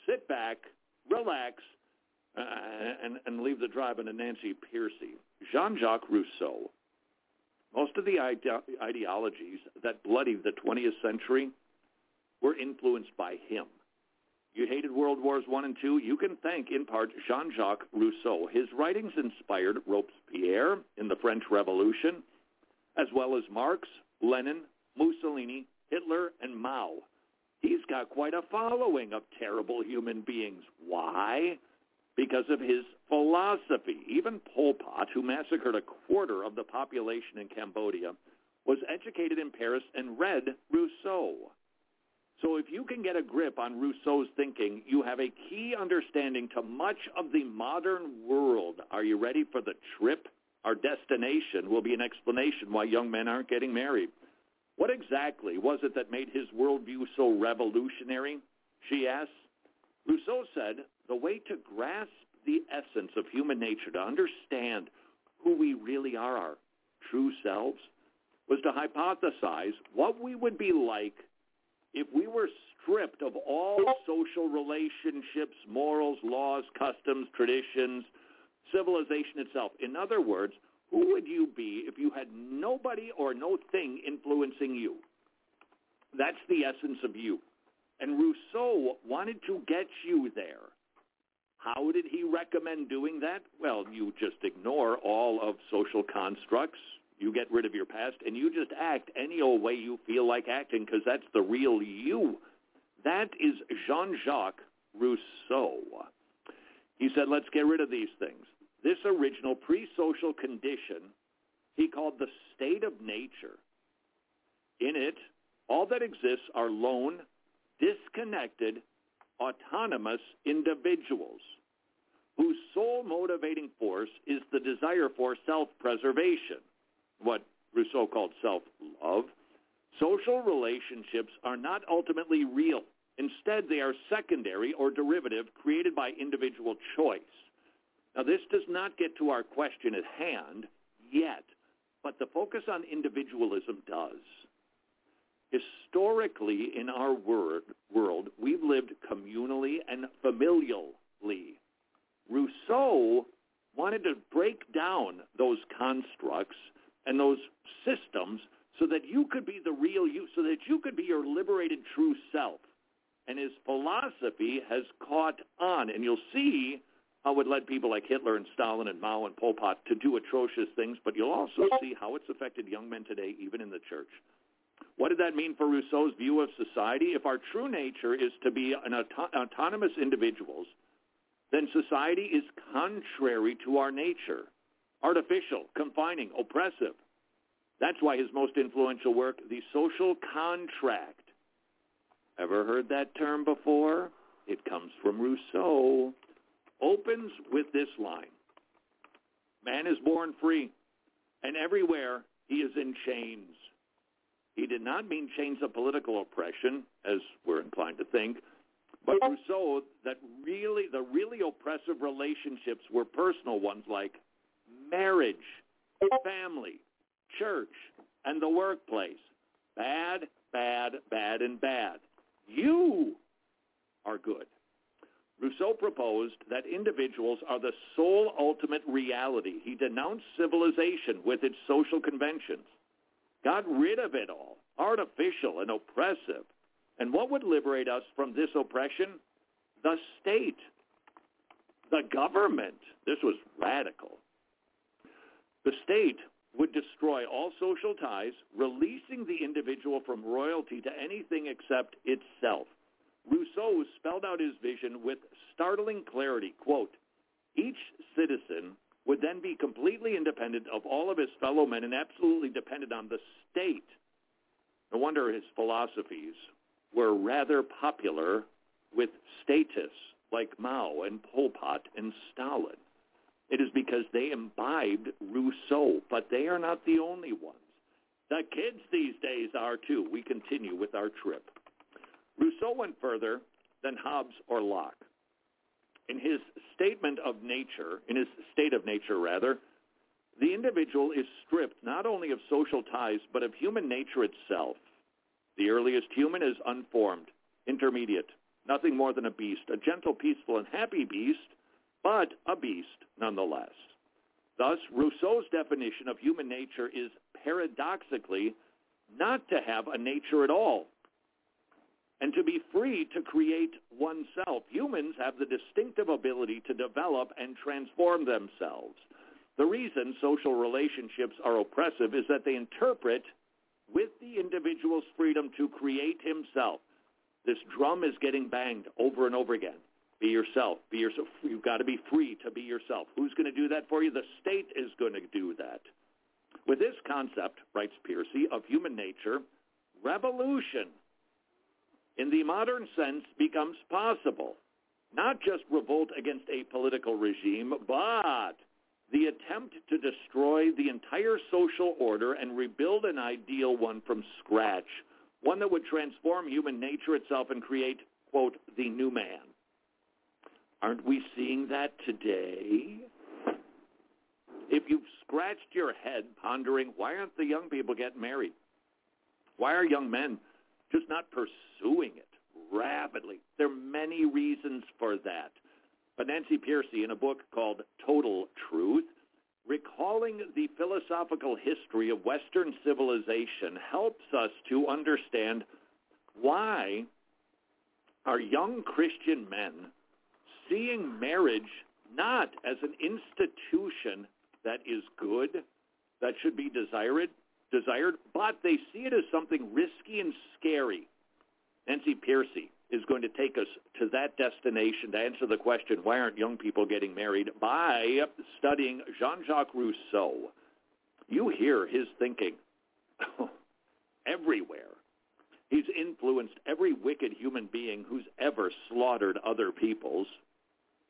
sit back, relax, uh, and, and leave the driving to Nancy Pearcey. Jean-Jacques Rousseau. Most of the ide- ideologies that bloodied the 20th century were influenced by him. You hated World Wars I and II? You can thank, in part, Jean-Jacques Rousseau. His writings inspired Robespierre in the French Revolution, as well as Marx, Lenin, Mussolini, Hitler, and Mao. He's got quite a following of terrible human beings. Why? Because of his philosophy. Even Pol Pot, who massacred a quarter of the population in Cambodia, was educated in Paris and read Rousseau. So if you can get a grip on Rousseau's thinking, you have a key understanding to much of the modern world. Are you ready for the trip? Our destination will be an explanation why young men aren't getting married. What exactly was it that made his worldview so revolutionary? She asks. Rousseau said, the way to grasp the essence of human nature, to understand who we really are, our true selves, was to hypothesize what we would be like if we were stripped of all social relationships, morals, laws, customs, traditions, civilization itself. In other words, who would you be if you had nobody or no thing influencing you? That's the essence of you. And Rousseau wanted to get you there. How did he recommend doing that? Well, you just ignore all of social constructs. You get rid of your past and you just act any old way you feel like acting because that's the real you. That is Jean-Jacques Rousseau. He said, let's get rid of these things. This original pre-social condition he called the state of nature. In it, all that exists are lone, disconnected, autonomous individuals whose sole motivating force is the desire for self-preservation, what Rousseau called self-love. Social relationships are not ultimately real. Instead, they are secondary or derivative created by individual choice. Now, this does not get to our question at hand yet, but the focus on individualism does. Historically, in our word, world, we've lived communally and familially. Rousseau wanted to break down those constructs and those systems so that you could be the real you, so that you could be your liberated true self. And his philosophy has caught on. And you'll see how it led people like Hitler and Stalin and Mao and Pol Pot to do atrocious things, but you'll also see how it's affected young men today, even in the church. What did that mean for Rousseau's view of society? If our true nature is to be an auto- autonomous individuals, then society is contrary to our nature, artificial, confining, oppressive. That's why his most influential work, The Social Contract. Ever heard that term before? It comes from Rousseau. Opens with this line. Man is born free, and everywhere he is in chains. He did not mean chains of political oppression, as we're inclined to think, but Rousseau that really the really oppressive relationships were personal ones like marriage, family, church, and the workplace. Bad, bad, bad, and bad. You are good. Rousseau proposed that individuals are the sole ultimate reality. He denounced civilization with its social conventions, got rid of it all, artificial and oppressive. And what would liberate us from this oppression? The state, the government. This was radical. The state would destroy all social ties, releasing the individual from royalty to anything except itself. Rousseau spelled out his vision with startling clarity. Quote, each citizen would then be completely independent of all of his fellow men and absolutely dependent on the state. No wonder his philosophies were rather popular with statists like Mao and Pol Pot and Stalin. It is because they imbibed Rousseau, but they are not the only ones. The kids these days are too. We continue with our trip. Rousseau went further than Hobbes or Locke. In his statement of nature, in his state of nature rather, the individual is stripped not only of social ties, but of human nature itself. The earliest human is unformed, intermediate, nothing more than a beast, a gentle, peaceful, and happy beast, but a beast nonetheless. Thus, Rousseau's definition of human nature is paradoxically not to have a nature at all, and to be free to create oneself. Humans have the distinctive ability to develop and transform themselves. The reason social relationships are oppressive is that they interpret with the individual's freedom to create himself. This drum is getting banged over and over again. Be yourself. Be yourself. You've got to be free to be yourself. Who's going to do that for you? The state is going to do that. With this concept, writes Pearcey, of human nature, revolution in the modern sense becomes possible. Not just revolt against a political regime, but the attempt to destroy the entire social order and rebuild an ideal one from scratch, one that would transform human nature itself and create, quote, the new man. Aren't we seeing that today? If you've scratched your head pondering, why aren't the young people getting married? Why are young men just not pursuing it rapidly? There are many reasons for that. But Nancy Pearcey, in a book called Total Truth, recalling the philosophical history of Western civilization helps us to understand why are young Christian men seeing marriage not as an institution that is good, that should be desired, desired, but they see it as something risky and scary. Nancy Pearcey is going to take us to that destination to answer the question, why aren't young people getting married, by studying Jean-Jacques Rousseau. You hear his thinking [LAUGHS] everywhere. He's influenced every wicked human being who's ever slaughtered other peoples,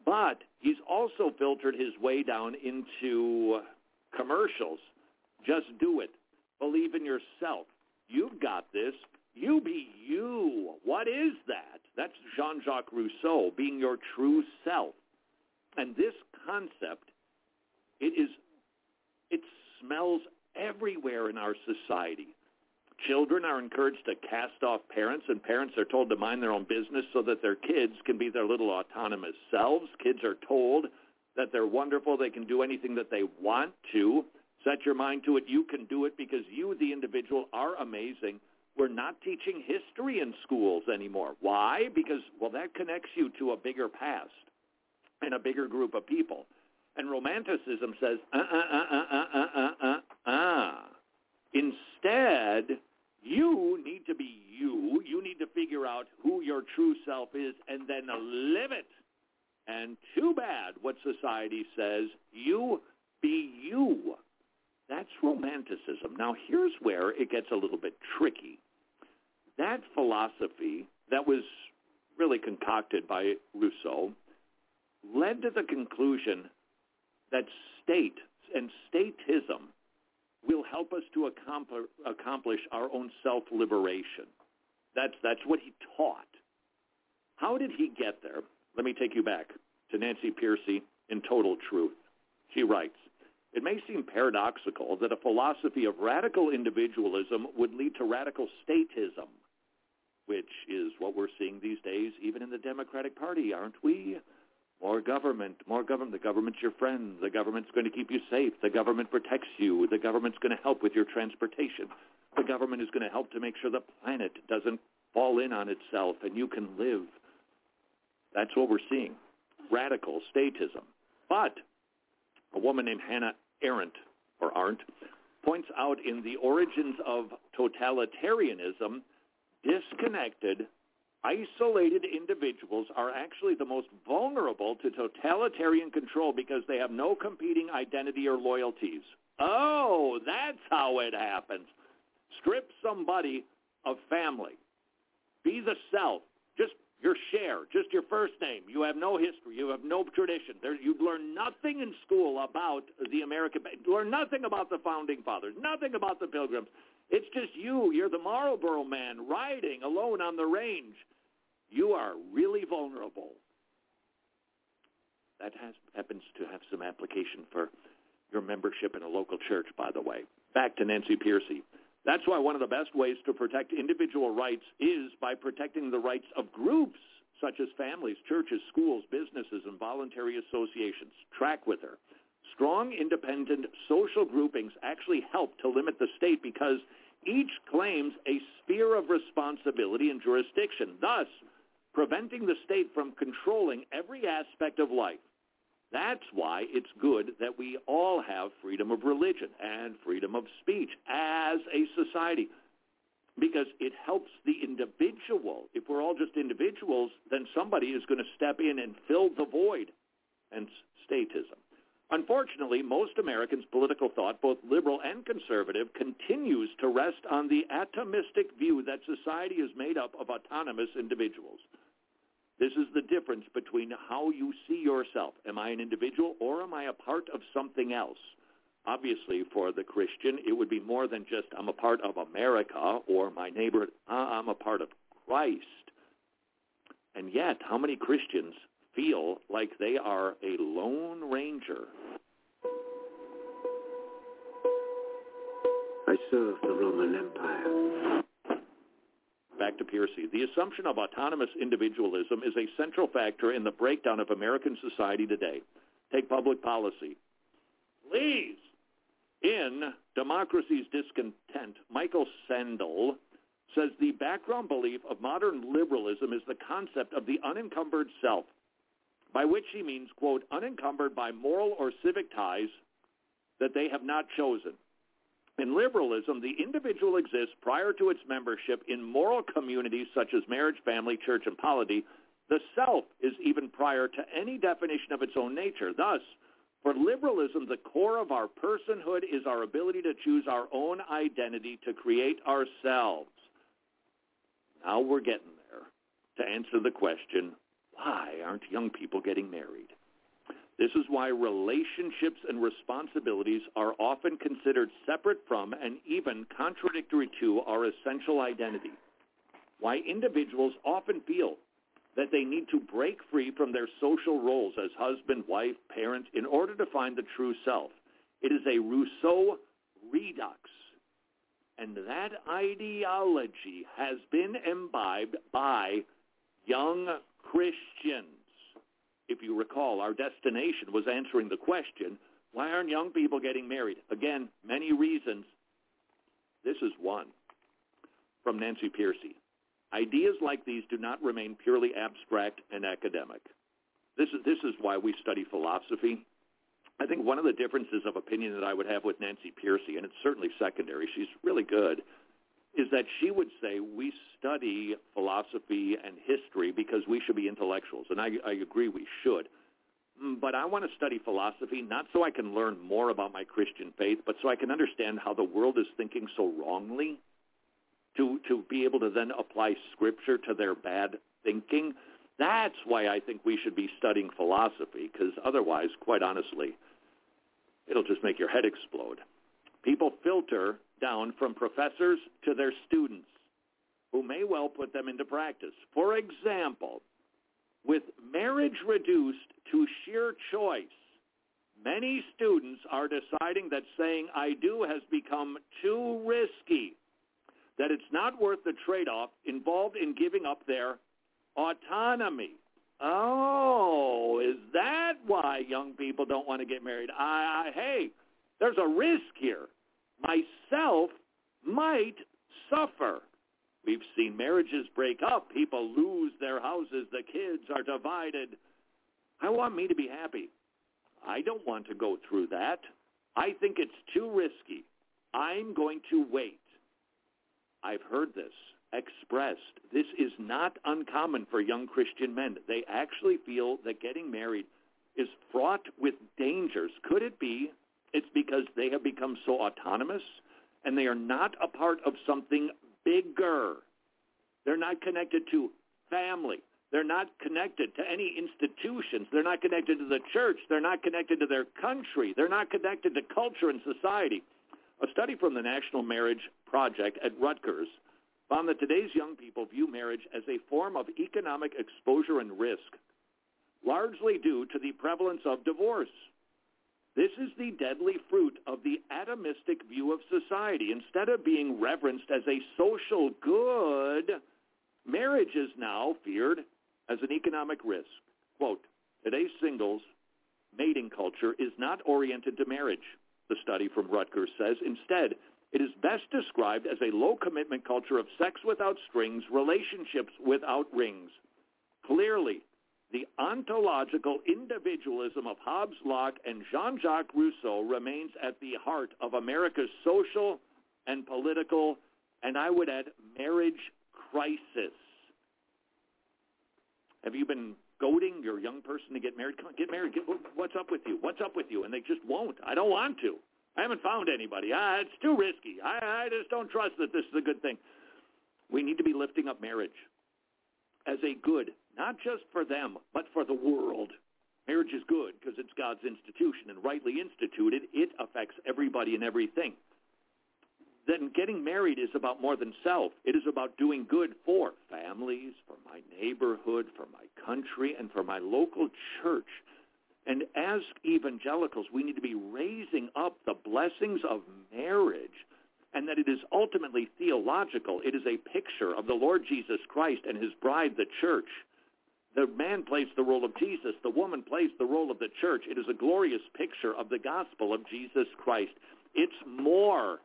but he's also filtered his way down into commercials. Just do it. Believe in yourself. You've got this. You be you. What is that? That's Jean-Jacques Rousseau, being your true self. And this concept, it is, it smells everywhere in our society. Children are encouraged to cast off parents, and parents are told to mind their own business so that their kids can be their little autonomous selves. Kids are told that they're wonderful, they can do anything that they want to. Set your mind to it. You can do it because you, the individual, are amazing. We're not teaching history in schools anymore. Why? Because, well, that connects you to a bigger past and a bigger group of people. And romanticism says, uh-uh-uh-uh-uh-uh-uh. Instead, you need to be you. You need to figure out who your true self is and then live it. And too bad what society says, you be you. That's romanticism. Now here's where it gets a little bit tricky. That philosophy that was really concocted by Rousseau led to the conclusion that state and statism will help us to accomplish our own self-liberation. That's, that's what he taught. How did he get there? Let me take you back to Nancy Pearcey in Total Truth. She writes, it may seem paradoxical that a philosophy of radical individualism would lead to radical statism, which is what we're seeing these days even in the Democratic Party, aren't we? More government, more government. The government's your friend. The government's going to keep you safe. The government protects you. The government's going to help with your transportation. The government is going to help to make sure the planet doesn't fall in on itself and you can live. That's what we're seeing. Radical statism. But a woman named Hannah Arendt, or Arendt, points out in the origins of totalitarianism, disconnected isolated individuals are actually the most vulnerable to totalitarian control because they have no competing identity or loyalties. Oh, that's how it happens. Strip somebody of family. Be the self. Just your share, just your first name. You have no history. You have no tradition. There, you've learned nothing in school about the American. You learn nothing about the founding fathers. Nothing about the Pilgrims. It's just you. You're the Marlboro man riding alone on the range. You are really vulnerable. That has, happens to have some application for your membership in a local church, by the way. Back to Nancy Pearcey. That's why one of the best ways to protect individual rights is by protecting the rights of groups such as families, churches, schools, businesses, and voluntary associations. Track with her. Strong, independent social groupings actually help to limit the state because each claims a sphere of responsibility and jurisdiction, thus preventing the state from controlling every aspect of life. That's why it's good that we all have freedom of religion and freedom of speech as a society because it helps the individual. If we're all just individuals, then somebody is going to step in and fill the void, hence statism. Unfortunately, most Americans' political thought, both liberal and conservative, continues to rest on the atomistic view that society is made up of autonomous individuals. This is the difference between how you see yourself. Am I an individual or am I a part of something else? Obviously, for the Christian, it would be more than just I'm a part of America or my neighbor. Uh-uh, I'm a part of Christ. And yet, how many Christians feel like they are a lone ranger? I serve the Roman Empire. Back to Pearcey. The assumption of autonomous individualism is a central factor in the breakdown of American society today. Take public policy. Please. In Democracy's Discontent, Michael Sandel says the background belief of modern liberalism is the concept of the unencumbered self, by which he means, quote, unencumbered by moral or civic ties that they have not chosen. In liberalism, the individual exists prior to its membership in moral communities such as marriage, family, church, and polity. The self is even prior to any definition of its own nature. Thus, for liberalism, the core of our personhood is our ability to choose our own identity to create ourselves. Now we're getting there to answer the question, why aren't young people getting married? This is why relationships and responsibilities are often considered separate from and even contradictory to our essential identity. Why individuals often feel that they need to break free from their social roles as husband, wife, parent in order to find the true self. It is a Rousseau redux. And that ideology has been imbibed by young Christians. If you recall, our destination was answering the question, why aren't young people getting married? Again, many reasons. This is one from Nancy Pearcey. Ideas like these do not remain purely abstract and academic. This is, this is why we study philosophy. I think one of the differences of opinion that I would have with Nancy Pearcey, and it's certainly secondary, she's really good, is that she would say we study philosophy and history because we should be intellectuals, and I, I agree we should. Mm, But I want to study philosophy not so I can learn more about my Christian faith, but so I can understand how the world is thinking so wrongly, to, to be able to then apply Scripture to their bad thinking. That's why I think we should be studying philosophy, because otherwise, quite honestly, it'll just make your head explode. People filter down from professors to their students, who may well put them into practice. For example, with marriage reduced to sheer choice, many students are deciding that saying I do has become too risky, that it's not worth the trade-off involved in giving up their autonomy. Oh, is that why young people don't want to get married? I, I hey, there's a risk here. Myself might suffer. We've seen marriages break up. People lose their houses. The kids are divided. I want me to be happy. I don't want to go through that. I think it's too risky. I'm going to wait. I've heard this expressed. This is not uncommon for young Christian men. They actually feel that getting married is fraught with dangers. Could it be it's because they have become so autonomous and they are not a part of something bigger? They're not connected to family. They're not connected to any institutions. They're not connected to the church. They're not connected to their country. They're not connected to culture and society. A study from the National Marriage Project at Rutgers found that today's young people view marriage as a form of economic exposure and risk, largely due to the prevalence of divorce. This is the deadly fruit of the atomistic view of society. Instead of being reverenced as a social good, marriage is now feared as an economic risk. Quote, today's singles mating culture is not oriented to marriage, the study from Rutgers says. Instead, it is best described as a low-commitment culture of sex without strings, relationships without rings. Clearly, the ontological individualism of Hobbes, Locke, and Jean-Jacques Rousseau remains at the heart of America's social and political, and I would add, marriage crisis. Have you been goading your young person to get married? Come get married. Get, what's up with you? What's up with you? And they just won't. I don't want to. I haven't found anybody. Ah, it's too risky. I, I just don't trust that this is a good thing. We need to be lifting up marriage as a good, not just for them, but for the world. Marriage is good because it's God's institution, and rightly instituted, it affects everybody and everything. Then getting married is about more than self. It is about doing good for families, for my neighborhood, for my country, and for my local church. And as evangelicals, we need to be raising up the blessings of marriage and that it is ultimately theological. It is a picture of the Lord Jesus Christ and his bride, the church. The man plays the role of Jesus. The woman plays the role of the church. It is a glorious picture of the gospel of Jesus Christ. It's more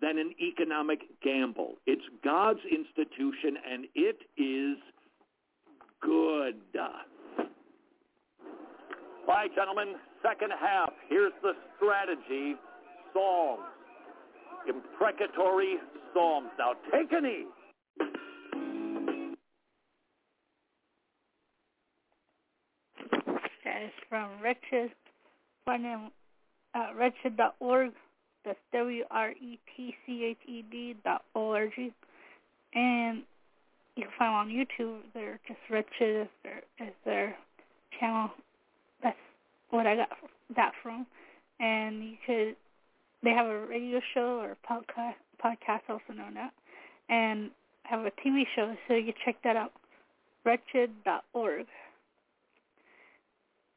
than an economic gamble. It's God's institution, and it is good. All right, gentlemen, second half. Here's the strategy. Psalms. imprecatory psalms. Now take a knee. Is from Wretched, find uh, them at wretched.org. That's W-R-E-T-C-H-E-D dot O-R-G. And you can find them on YouTube. They're just Wretched is their, is their channel. That's what I got that from. And you could, they have a radio show or podcast, podcast also known that. And have a TV show, so you check that out. Wretched.org.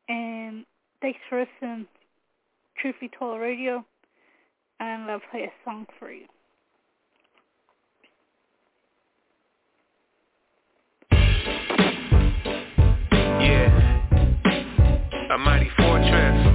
And thanks for listening Truth Be Told Radio. And I'll play a song for you. Yeah. A mighty fortress.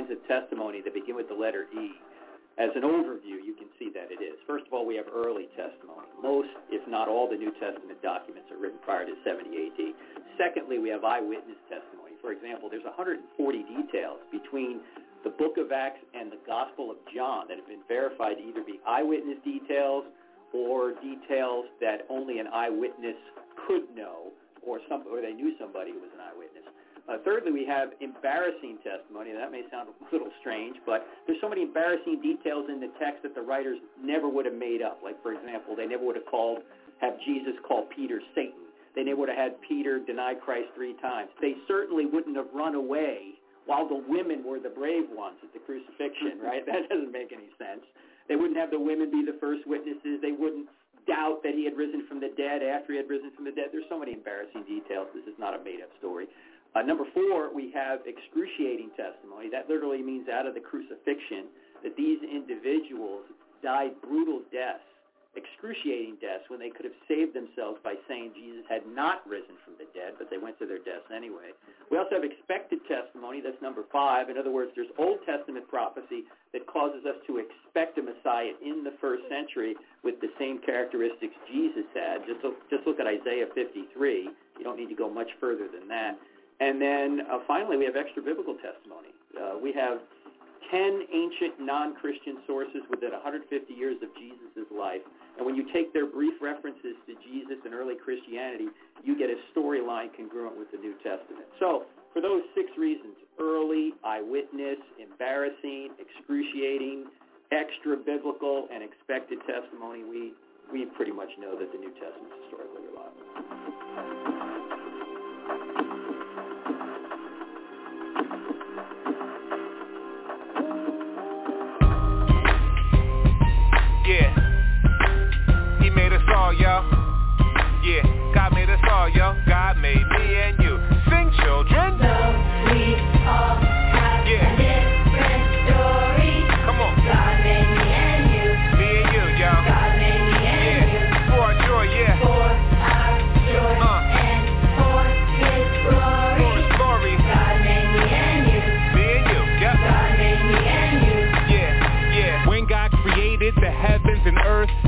Lines of testimony that begin with the letter E, as an overview, you can see that it is. First of all, we have early testimony. Most, if not all, the New Testament documents are written prior to 70 AD. Secondly, we have eyewitness testimony. For example, there's 140 details between the book of Acts and the Gospel of John that have been verified to either be eyewitness details or details that only an eyewitness could know or some or they knew somebody who was an eyewitness. Uh, thirdly, we have embarrassing testimony. That may sound a little strange, but there's so many embarrassing details in the text that the writers never would have made up. Like, for example, they never would have called, have Jesus call Peter Satan. They never would have had Peter deny Christ three times. They certainly wouldn't have run away while the women were the brave ones at the crucifixion, [LAUGHS] right? That doesn't make any sense. They wouldn't have the women be the first witnesses. They wouldn't doubt that he had risen from the dead after he had risen from the dead. There's so many embarrassing details. This is not a made-up story. Uh, number four, we have excruciating testimony. That literally means out of the crucifixion that these individuals died brutal deaths, excruciating deaths, when they could have saved themselves by saying Jesus had not risen from the dead, but they went to their deaths anyway. We also have expected testimony. That's number five. In other words, there's Old Testament prophecy that causes us to expect a Messiah in the first century with the same characteristics Jesus had. Just look, just look at Isaiah 53. You don't need to go much further than that. And then uh, finally, we have extra biblical testimony. Uh, we have 10 ancient non-Christian sources within 150 years of Jesus' life. And when you take their brief references to Jesus and early Christianity, you get a storyline congruent with the New Testament. So for those six reasons, early, eyewitness, embarrassing, excruciating, extra biblical, and expected testimony, we, we pretty much know that the New Testament is historically reliable.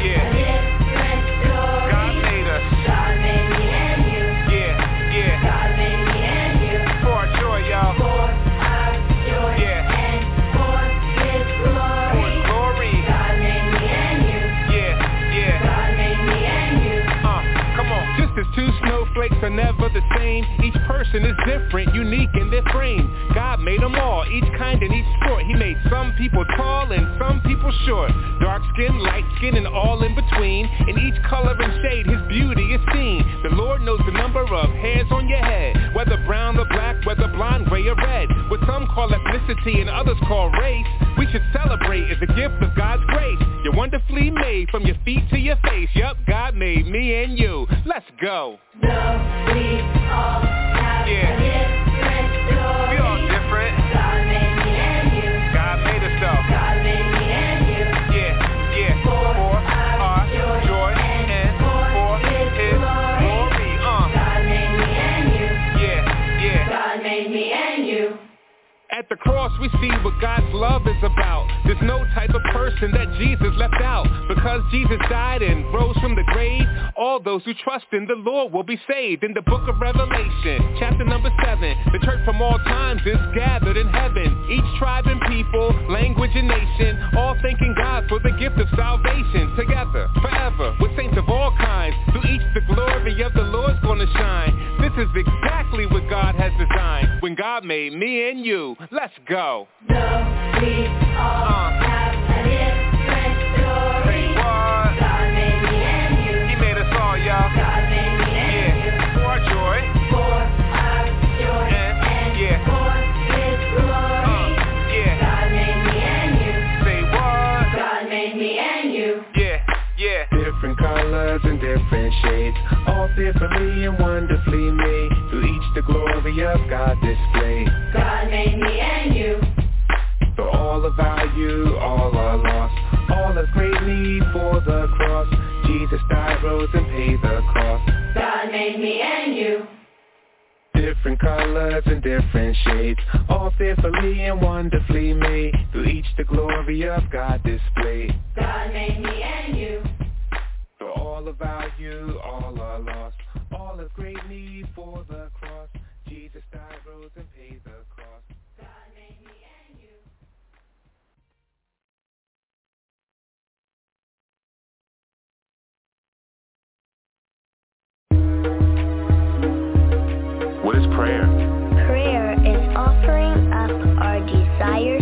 Yeah. Each person is different, unique in their frame. God made them all, each kind and each sort. He made some people tall and some people short. Dark skin, light skin, and all in between. In each color and shade, his beauty is seen. The Lord knows the number of hairs on your head. Whether brown or black, whether blonde, gray or red. What some call ethnicity and others call race. We should celebrate as a gift of God's grace. You're wonderfully made from your feet to your face. Yup, God made me and you. Let's go. So we have Yeah. We all different. At the cross we see what God's love is about. There's no type of person that Jesus left out. Because Jesus died and rose from the grave, all those who trust in the Lord will be saved. In the book of Revelation, chapter number 7, the church from all times is gathered in heaven. Each tribe and people, language and nation, all thanking God for the gift of salvation. Together, forever, with saints of all kinds. Through each the glory of the Lord's gonna shine. This is exactly what God has designed. When God made me and you, let's go. So we all Uh. different. What? He made us all, y'all. Yeah, for our joy. For our joy And- for His glory. Yeah. God made me and you. Say what? God made me and you. Yeah, yeah. Different colors and different shades, all fearfully and wonderfully made the glory of God display. God made me and you. For all the value, all are lost. All a great need for the cross. Jesus died, rose, and paid the cost. God made me and you. Different colors and different shades, all fearfully and wonderfully made. Through each the glory of God displayed. God made me and you. For all the value, all are lost. All the great need for the and pay the cost. God made me and you. What is prayer? Prayer is offering up our desires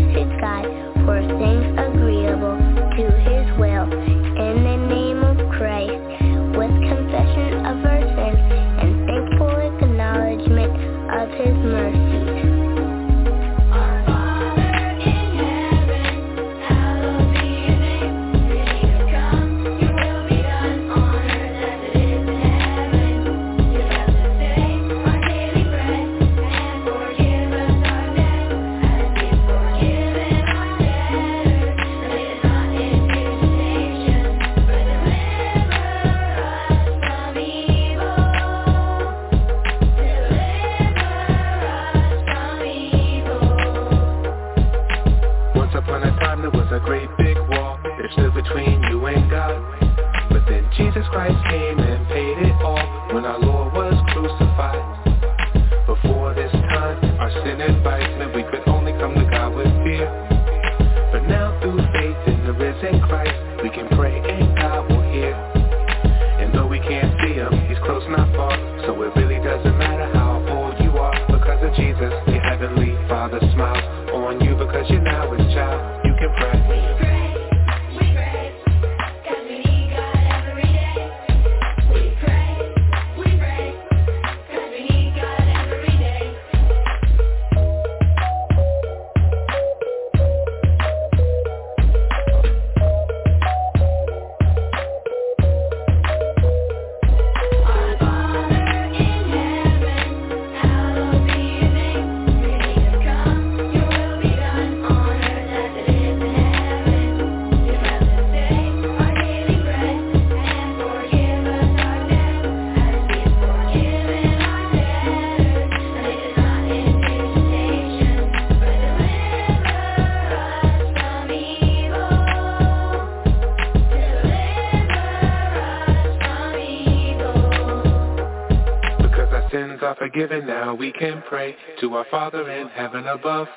forgiven now. We can pray to our Father in heaven above.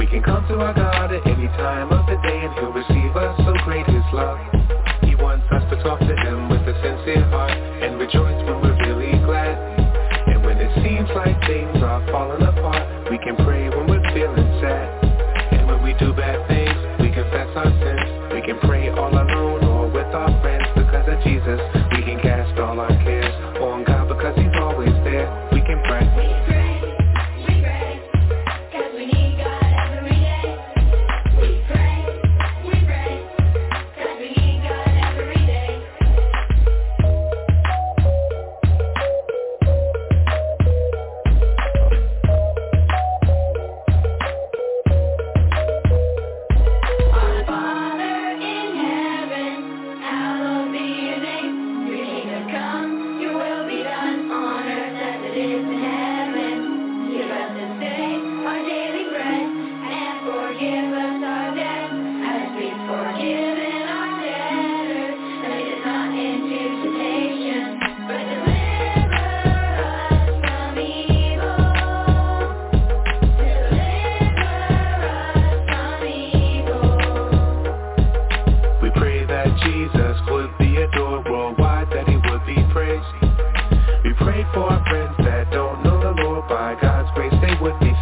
We can come to our God at any time of the day and he'll receive us, so great is love. He wants us to talk to him with a sincere heart and rejoice when we're really glad. And when it seems like things are falling apart, we can pray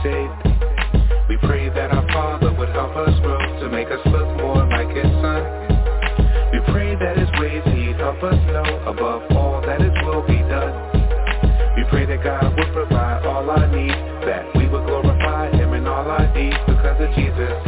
saved. We pray that our Father would help us grow to make us look more like His Son. We pray that His ways He'd help us know above all that His will be done. We pray that God would provide all our needs, that we would glorify Him in all our deeds because of Jesus.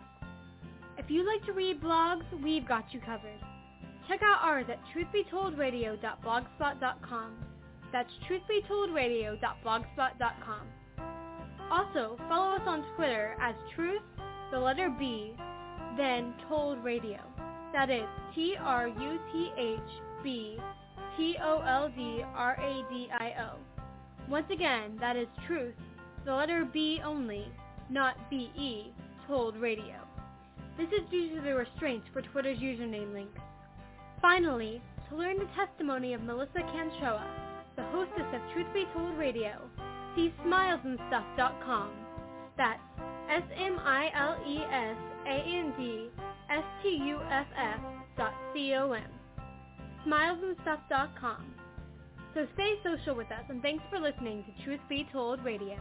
If you like to read blogs, we've got you covered. Check out ours at truthbetoldradio.blogspot.com. That's truthbetoldradio.blogspot.com. Also, follow us on Twitter as truth, the letter B, then told radio. That is T-R-U-T-H-B-T-O-L-D-R-A-D-I-O. Once again, that is truth, the letter B only, not B-E, told radio. This is due to the restraints for Twitter's username links. Finally, to learn the testimony of Melissa Canchoa, the hostess of Truth Be Told Radio, see smilesandstuff.com. That's S-M-I-L-E-S-A-N-D-S-T-U-F-F dot C-O-M. Smilesandstuff.com. So stay social with us and thanks for listening to Truth Be Told Radio.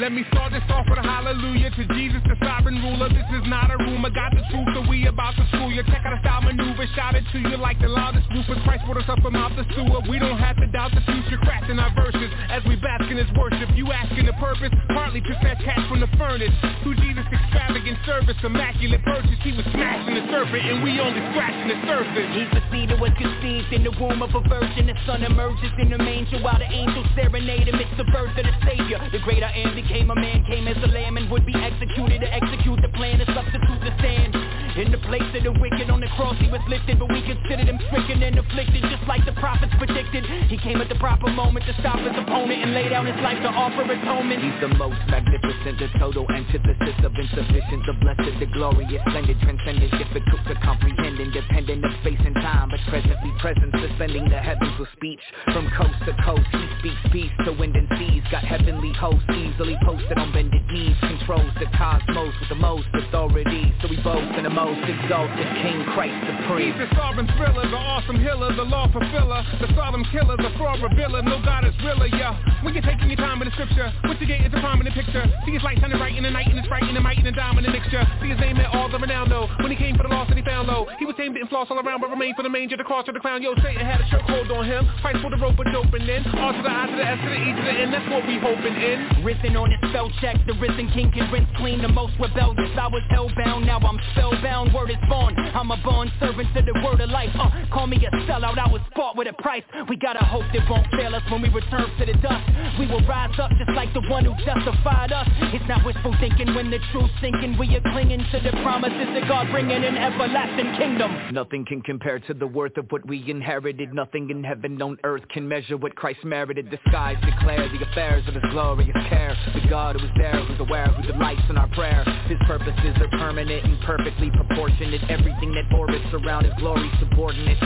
Let me start this off with a hallelujah to Jesus, the sovereign ruler. This is not a rumor, got the truth, so we about to school you. Check out a style maneuver, shout it to you like the loudest roofer. Christ brought us up from out the sewer. We don't have to doubt the future, crafting our verses as we bask in his worship. You asking the purpose, partly to fetch cash from the furnace. Through Jesus' extravagant service, immaculate purchase, he was smashing the serpent, and we only scratching the surface. He's the seed that was conceived in the womb of a virgin. The son emerges in the manger while the angels serenade him. It's the birth of the Savior. The greater am became a man, came as a lamb and would be executed to execute the plan to substitute the stand. In the place of the wicked on the cross he was lifted, but we considered him stricken and afflicted, just like the prophets predicted. He came at the proper moment to stop his opponent and lay down his life to offer atonement. He's the most magnificent, the total antithesis of insufficient, the blessed, the glorious, splendid, transcendent, difficult to comprehend, independent of space presently present, suspending the heavens with speech. From coast to coast, he speaks peace to wind and seas, got heavenly hosts easily posted on bended knees, controls the cosmos with the most authority, so we boast in the most exalted King Christ supreme. He's the sovereign thriller, the awesome healer, the law fulfiller, the solemn killer, the fraud revealer. No God is realer, yeah. When you're taking your time in the scripture, what you get is a prominent picture. See his light shining bright in the night, and it's bright in the might and the diamond dominant mixture. See his name at all the renown, though. When he came for the lost and he found low, he was tamed and floss all around, but remained for the manger, the cross, or the crown. Yo, Satan had a chokehold on him. Fight for the rope, but open in. R to the I to the S to the E to the N. That's what we hoping in. Risen on his spell check, the risen king can rinse clean the most rebellious. I was hellbound, now I'm spellbound. Word is born. I'm a born servant to the word of life. Uh, call me a sellout, I was bought with a price. We gotta hope that won't fail us when we return to the dust. We will rise up just like the one who justified us. It's not wishful thinking when the truth's sinking. We are clinging to the promises that God bringing an everlasting kingdom. Nothing can compare to the worth of what we inherited. Nothing in heaven on earth can measure what Christ merited. The skies declare the affairs of his glorious care. The God who is there, who's aware, who delights in our prayer. His purposes are permanent and perfectly proportionate. Everything that orbits around his glory subordinate.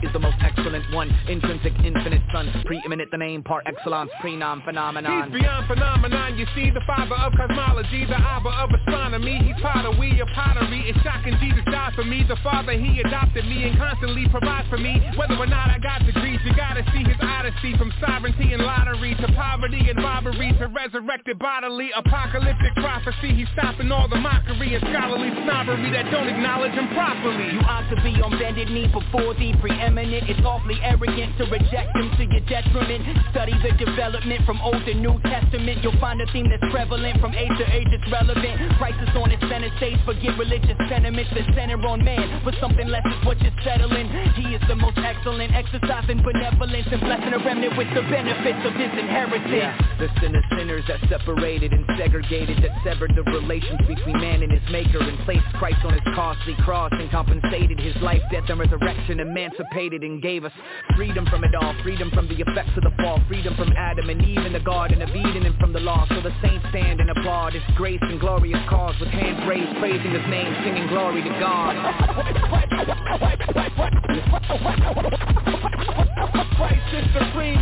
He is the most excellent one, intrinsic, infinite son, preeminent, the name par excellence, prenom phenomenon. He's beyond phenomenon. You see, the father of cosmology, the abba of astronomy. He's potter, we are pottery. It's shocking Jesus died for me. The father, he adopted me and constantly provides for me. Whether or not I got degrees, you gotta see his odyssey from sovereignty and lottery to poverty and robbery to resurrected bodily apocalyptic prophecy. He's stopping all the mockery and scholarly snobbery that don't acknowledge him properly. You ought to be on bended knee before the preeminent. It's awfully arrogant to reject him to your detriment. Study the development from Old to New Testament. You'll find a theme that's prevalent from age to age. It's relevant. Christ is on his center stage. Forget religious sentiments that center on man. But something less is what you're settling. He is the most excellent, exercising benevolence and blessing a remnant with the benefits of his inheritance. Yeah, the sin of sinners that separated and segregated, that severed the relations between man and his maker and placed Christ on his costly cross and compensated his life, death, and resurrection, emancipated and gave us freedom from it all, freedom from the effects of the fall, freedom from Adam and Eve in the Garden of Eden and from the law. So the saints stand and applaud his grace and glorious cause with hands raised, praising his name, singing glory to God. [LAUGHS] Christ is supreme.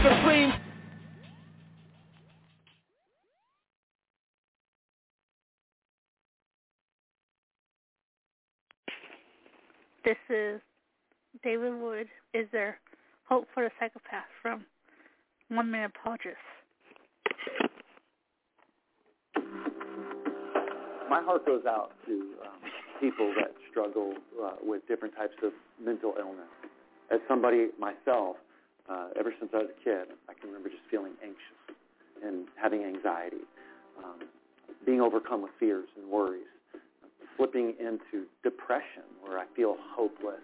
Supreme. This is David Wood. Is there hope for the psychopath from One Minute Apologist? My heart goes out to um, people that struggle uh, with different types of mental illness. As somebody myself, uh, ever since I was a kid, I can remember just feeling anxious and having anxiety, um, being overcome with fears and worries, slipping into depression where I feel hopeless.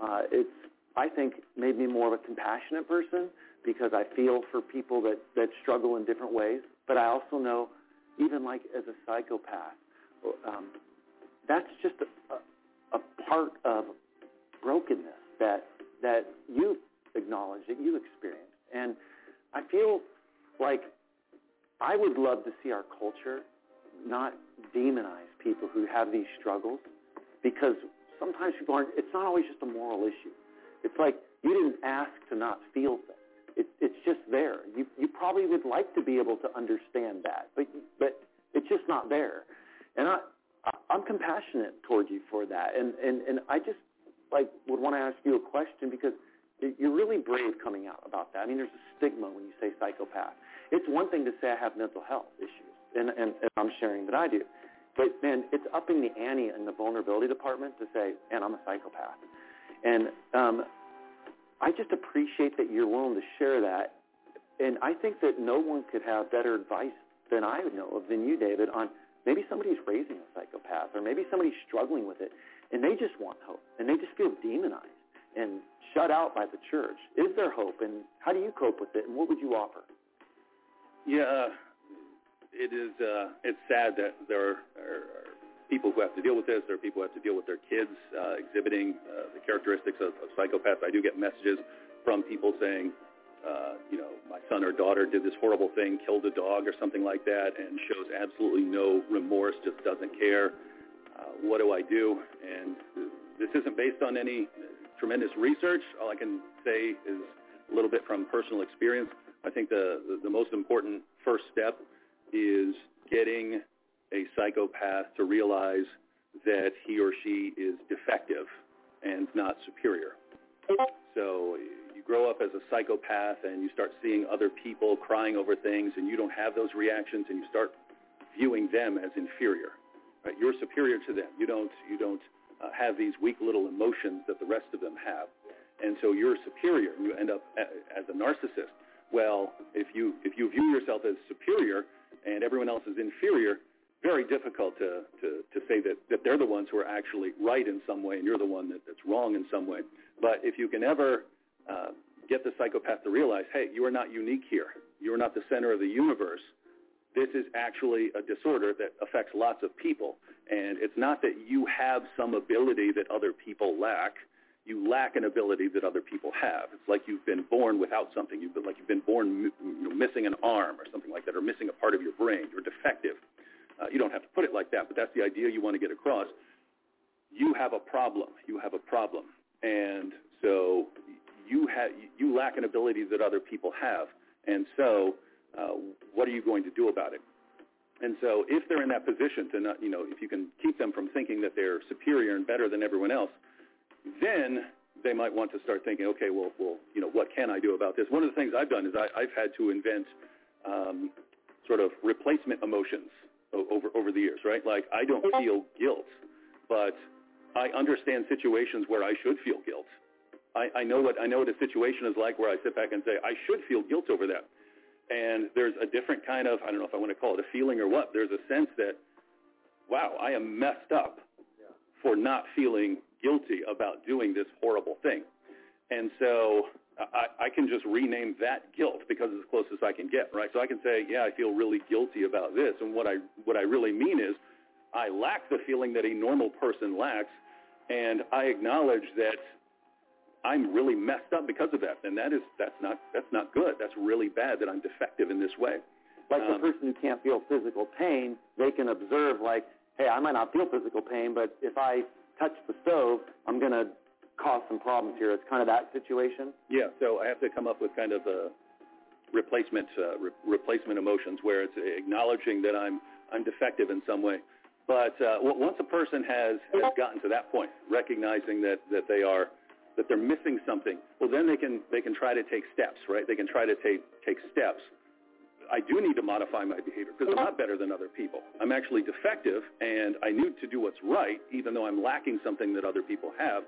Uh, it's, I think, made me more of a compassionate person because I feel for people that, that struggle in different ways. But I also know, even like as a psychopath, um, that's just a, a, a part of brokenness that that you acknowledge, that you experience. And I feel like I would love to see our culture not demonize people who have these struggles because sometimes people aren't, it's not always just a moral issue. It's like you didn't ask to not feel things. It, it's just there. You, you probably would like to be able to understand that, but, but it's just not there. And I, I'm compassionate toward you for that. And, and, and I just like would want to ask you a question because you're really brave coming out about that. I mean, there's a stigma when you say psychopath. It's one thing to say I have mental health issues, and, and, and I'm sharing that I do. But man, it's upping the ante in the vulnerability department to say, and I'm a psychopath. And um, I just appreciate that you're willing to share that. And I think that no one could have better advice than I know of than you, David, on maybe somebody's raising a psychopath or maybe somebody's struggling with it and they just want hope and they just feel demonized and shut out by the church. Is there hope and how do you cope with it and what would you offer? Yeah, it is. Uh, it's sad that there are, people who have to deal with this. There are people who have to deal with their kids uh, exhibiting uh, the characteristics of, of psychopaths. I do get messages from people saying, uh, you know, my son or daughter did this horrible thing, killed a dog or something like that, and shows absolutely no remorse, just doesn't care. Uh, what do I do? And this isn't based on any tremendous research. All I can say is a little bit from personal experience. I think the, the, the most important first step is getting a psychopath to realize that he or she is defective and not superior. So you grow up as a psychopath and you start seeing other people crying over things and you don't have those reactions and you start viewing them as inferior. Right? You're superior to them. You don't you don't uh, have these weak little emotions that the rest of them have, and so you're superior. You end up as a narcissist. Well, if you if you view yourself as superior and everyone else is inferior, very difficult to, to, to say that, that they're the ones who are actually right in some way and you're the one that, that's wrong in some way. But if you can ever uh, get the psychopath to realize, hey, you are not unique here. You are not the center of the universe. This is actually a disorder that affects lots of people. And it's not that you have some ability that other people lack. You lack an ability that other people have. It's like you've been born without something. You've been like you've been born you know, missing an arm or something like that, or missing a part of your brain. You're defective. Uh, you don't have to put it like that, but that's the idea you want to get across. You have a problem. You have a problem, and so you have you lack an ability that other people have, and so uh, what are you going to do about it? And so if they're in that position to not, you know, if you can keep them from thinking that they're superior and better than everyone else, then they might want to start thinking, okay, well, well, you know, what can I do about this? One of the things I've done is I, I've had to invent um, sort of replacement emotions over over the years, right? Like I don't feel guilt, but I understand situations where I should feel guilt, I, I know what I know what a situation is like where I sit back and say I should feel guilt over that. And there's a different kind of I don't know if I want to call it a feeling or what. There's a sense that wow, I am messed up for not feeling guilty about doing this horrible thing. And so I, I can just rename that guilt because it's the closest I can get, right? So I can say, yeah, I feel really guilty about this. And what I what I really mean is I lack the feeling that a normal person lacks, and I acknowledge that I'm really messed up because of that. And that is that's not that's not good. That's really bad that I'm defective in this way. Like the Um, person who can't feel physical pain, they can observe like, hey, I might not feel physical pain, but if I touch the stove, I'm going to cause some problems here. It's kind of that situation. Yeah, so I have to come up with kind of a replacement uh, re- replacement emotions where it's acknowledging that I'm I'm defective in some way. But uh, once a person has has gotten to that point, recognizing that that they are that they're missing something, well then they can they can try to take steps, right? They can try to take take steps. I do need to modify my behavior because I'm not better than other people. I'm actually defective, and I need to do what's right, even though I'm lacking something that other people have.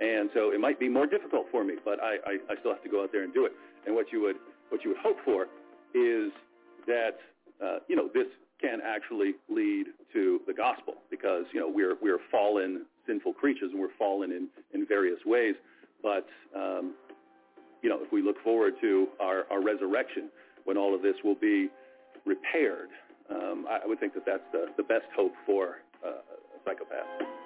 And so it might be more difficult for me, but I, I, I still have to go out there and do it. And what you would what you would hope for is that uh, you know this can actually lead to the gospel because you know we're we're fallen sinful creatures and we're fallen in in various ways. But um, you know if we look forward to our, our resurrection when all of this will be repaired, um, I, would think that that's the, the best hope for uh, a psychopath.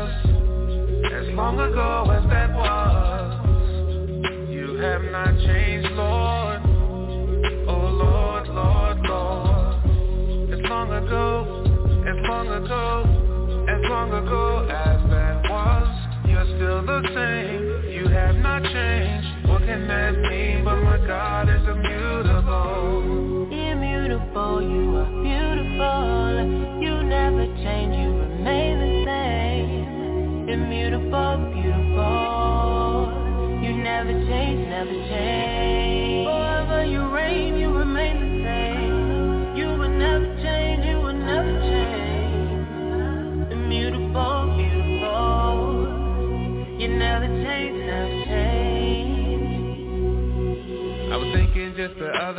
Long ago as that was, you have not changed, Lord. Oh Lord, Lord, Lord. As long ago, as long ago, as long ago as that was, you're still the same.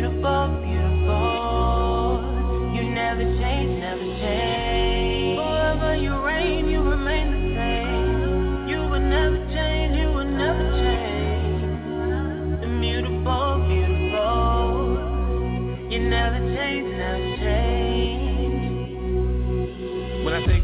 beautiful.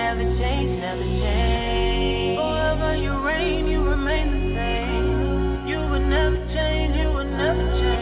never change, never shame. However, you reign, you remain the same. You will never change, you will never change.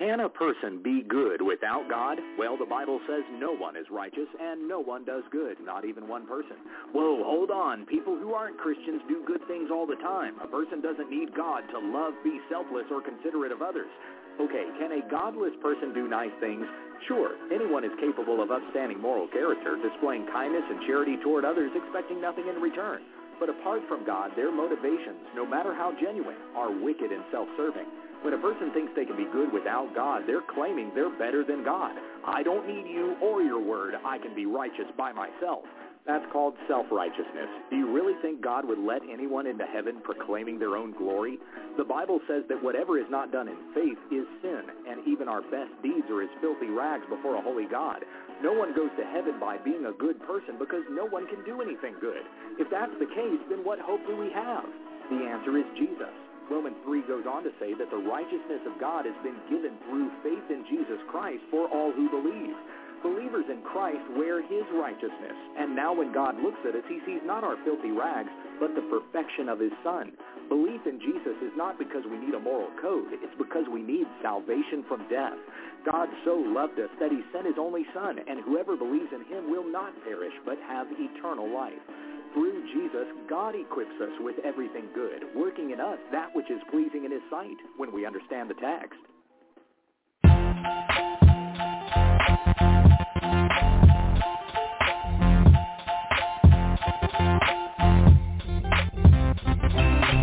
Can a person be good without God? Well, the Bible says no one is righteous and no one does good, not even one person. Whoa, hold on. People who aren't Christians do good things all the time. A person doesn't need God to love, be selfless, or considerate of others. Okay, can a godless person do nice things? Sure, anyone is capable of upstanding moral character, displaying kindness and charity toward others, expecting nothing in return. But apart from God, their motivations, no matter how genuine, are wicked and self-serving. When a person thinks they can be good without God, they're claiming they're better than God. I don't need you or your word. I can be righteous by myself. That's called self-righteousness. Do you really think God would let anyone into heaven proclaiming their own glory? The Bible says that whatever is not done in faith is sin, and even our best deeds are as filthy rags before a holy God. No one goes to heaven by being a good person because no one can do anything good. If that's the case, then what hope do we have? The answer is Jesus. Romans 3 goes on to say that the righteousness of God has been given through faith in Jesus Christ for all who believe. Believers in Christ wear his righteousness, and now when God looks at us, he sees not our filthy rags, but the perfection of his Son. Belief in Jesus is not because we need a moral code, it's because we need salvation from death. God so loved us that he sent his only Son, and whoever believes in him will not perish, but have eternal life. Through Jesus, God equips us with everything good, working in us that which is pleasing in his sight when we understand the text.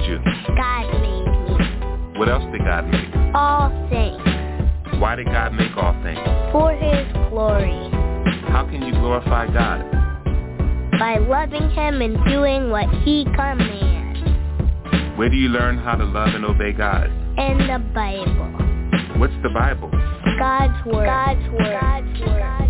Made you? God made me. What else did God make? All things Why did God make all things? for his glory. How can you glorify God? By loving him and doing what he commands. Where do you learn how to love and obey God? In the Bible. What's the Bible? God's word. God's word. God's word.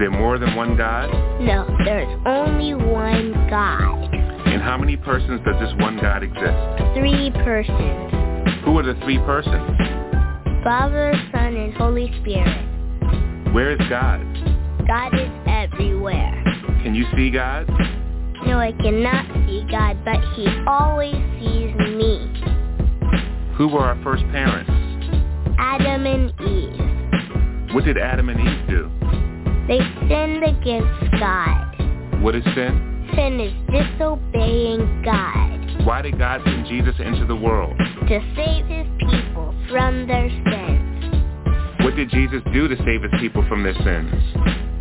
There more than one God? No, there's only one God. In how many persons does this one God exist? Three persons. Who are the three persons? Father, Son, and Holy Spirit. Where is God? God is everywhere. Can you see God? No, I cannot see God, but he always sees me. Who were our first parents? Adam and Eve. What did Adam and Eve do? They sinned against God. What is sin? Sin is disobeying God Why did God send Jesus into the world? to save his people from their sins. What did Jesus do to save his people from their sins?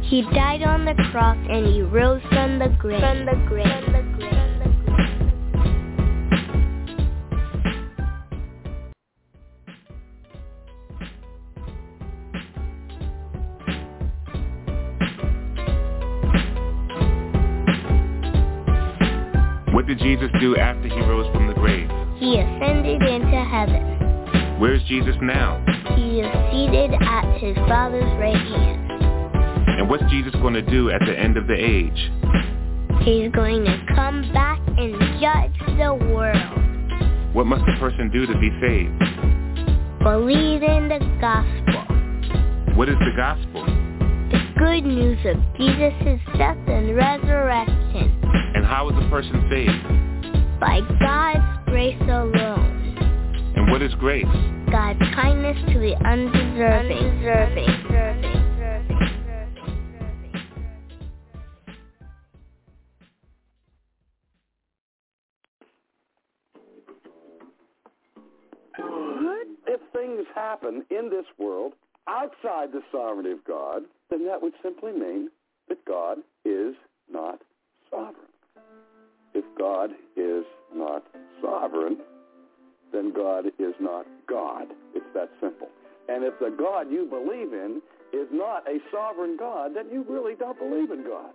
He died on the cross and he rose from the grave. From the grave. From the grave. Did Jesus do after he rose from the grave? He ascended into heaven. Where's Jesus now? He is seated at his Father's right hand. And what's Jesus going to do at the end of the age? He's going to come back and judge the world. What must a person do to be saved? Believe in the gospel. What is the gospel? The good news of Jesus' death and resurrection. And how is a person saved? By God's grace alone. And what is grace? God's kindness to the undeserving. Undeserving. If things happen in this world outside the sovereignty of God, then that would simply mean that God God is not sovereign, then God is not God. It's that simple. And if the God you believe in is not a sovereign God, then you really don't believe in God.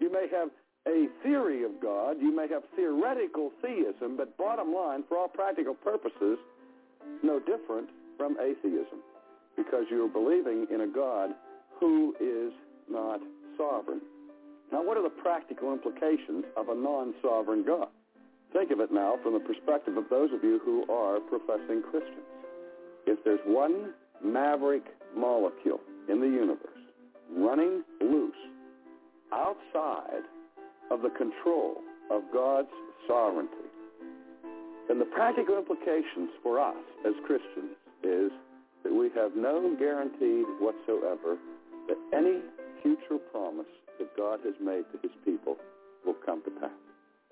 You may have a theory of God, you may have theoretical theism, but bottom line, for all practical purposes, no different from atheism because you're believing in a God who is not sovereign. Now, what are the practical implications of a non-sovereign God? Think of it now from the perspective of those of you who are professing Christians. If there's one maverick molecule in the universe running loose outside of the control of God's sovereignty, then the practical implications for us as Christians is that we have no guarantee whatsoever that any future promise that God has made to his people will come to pass.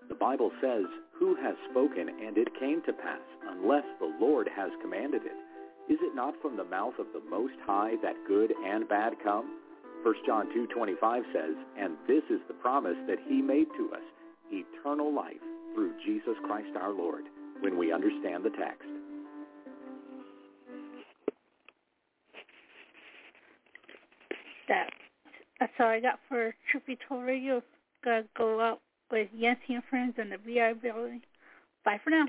The Bible says, Who has spoken, and it came to pass, unless the Lord has commanded it? Is it not from the mouth of the Most High that good and bad come? 1 John 2.25 says, And this is the promise that he made to us, eternal life through Jesus Christ our Lord, when we understand the text. That, that's all I got for Be Told Radio. Gotta go out with Yancy and friends and the VI building. Bye for now.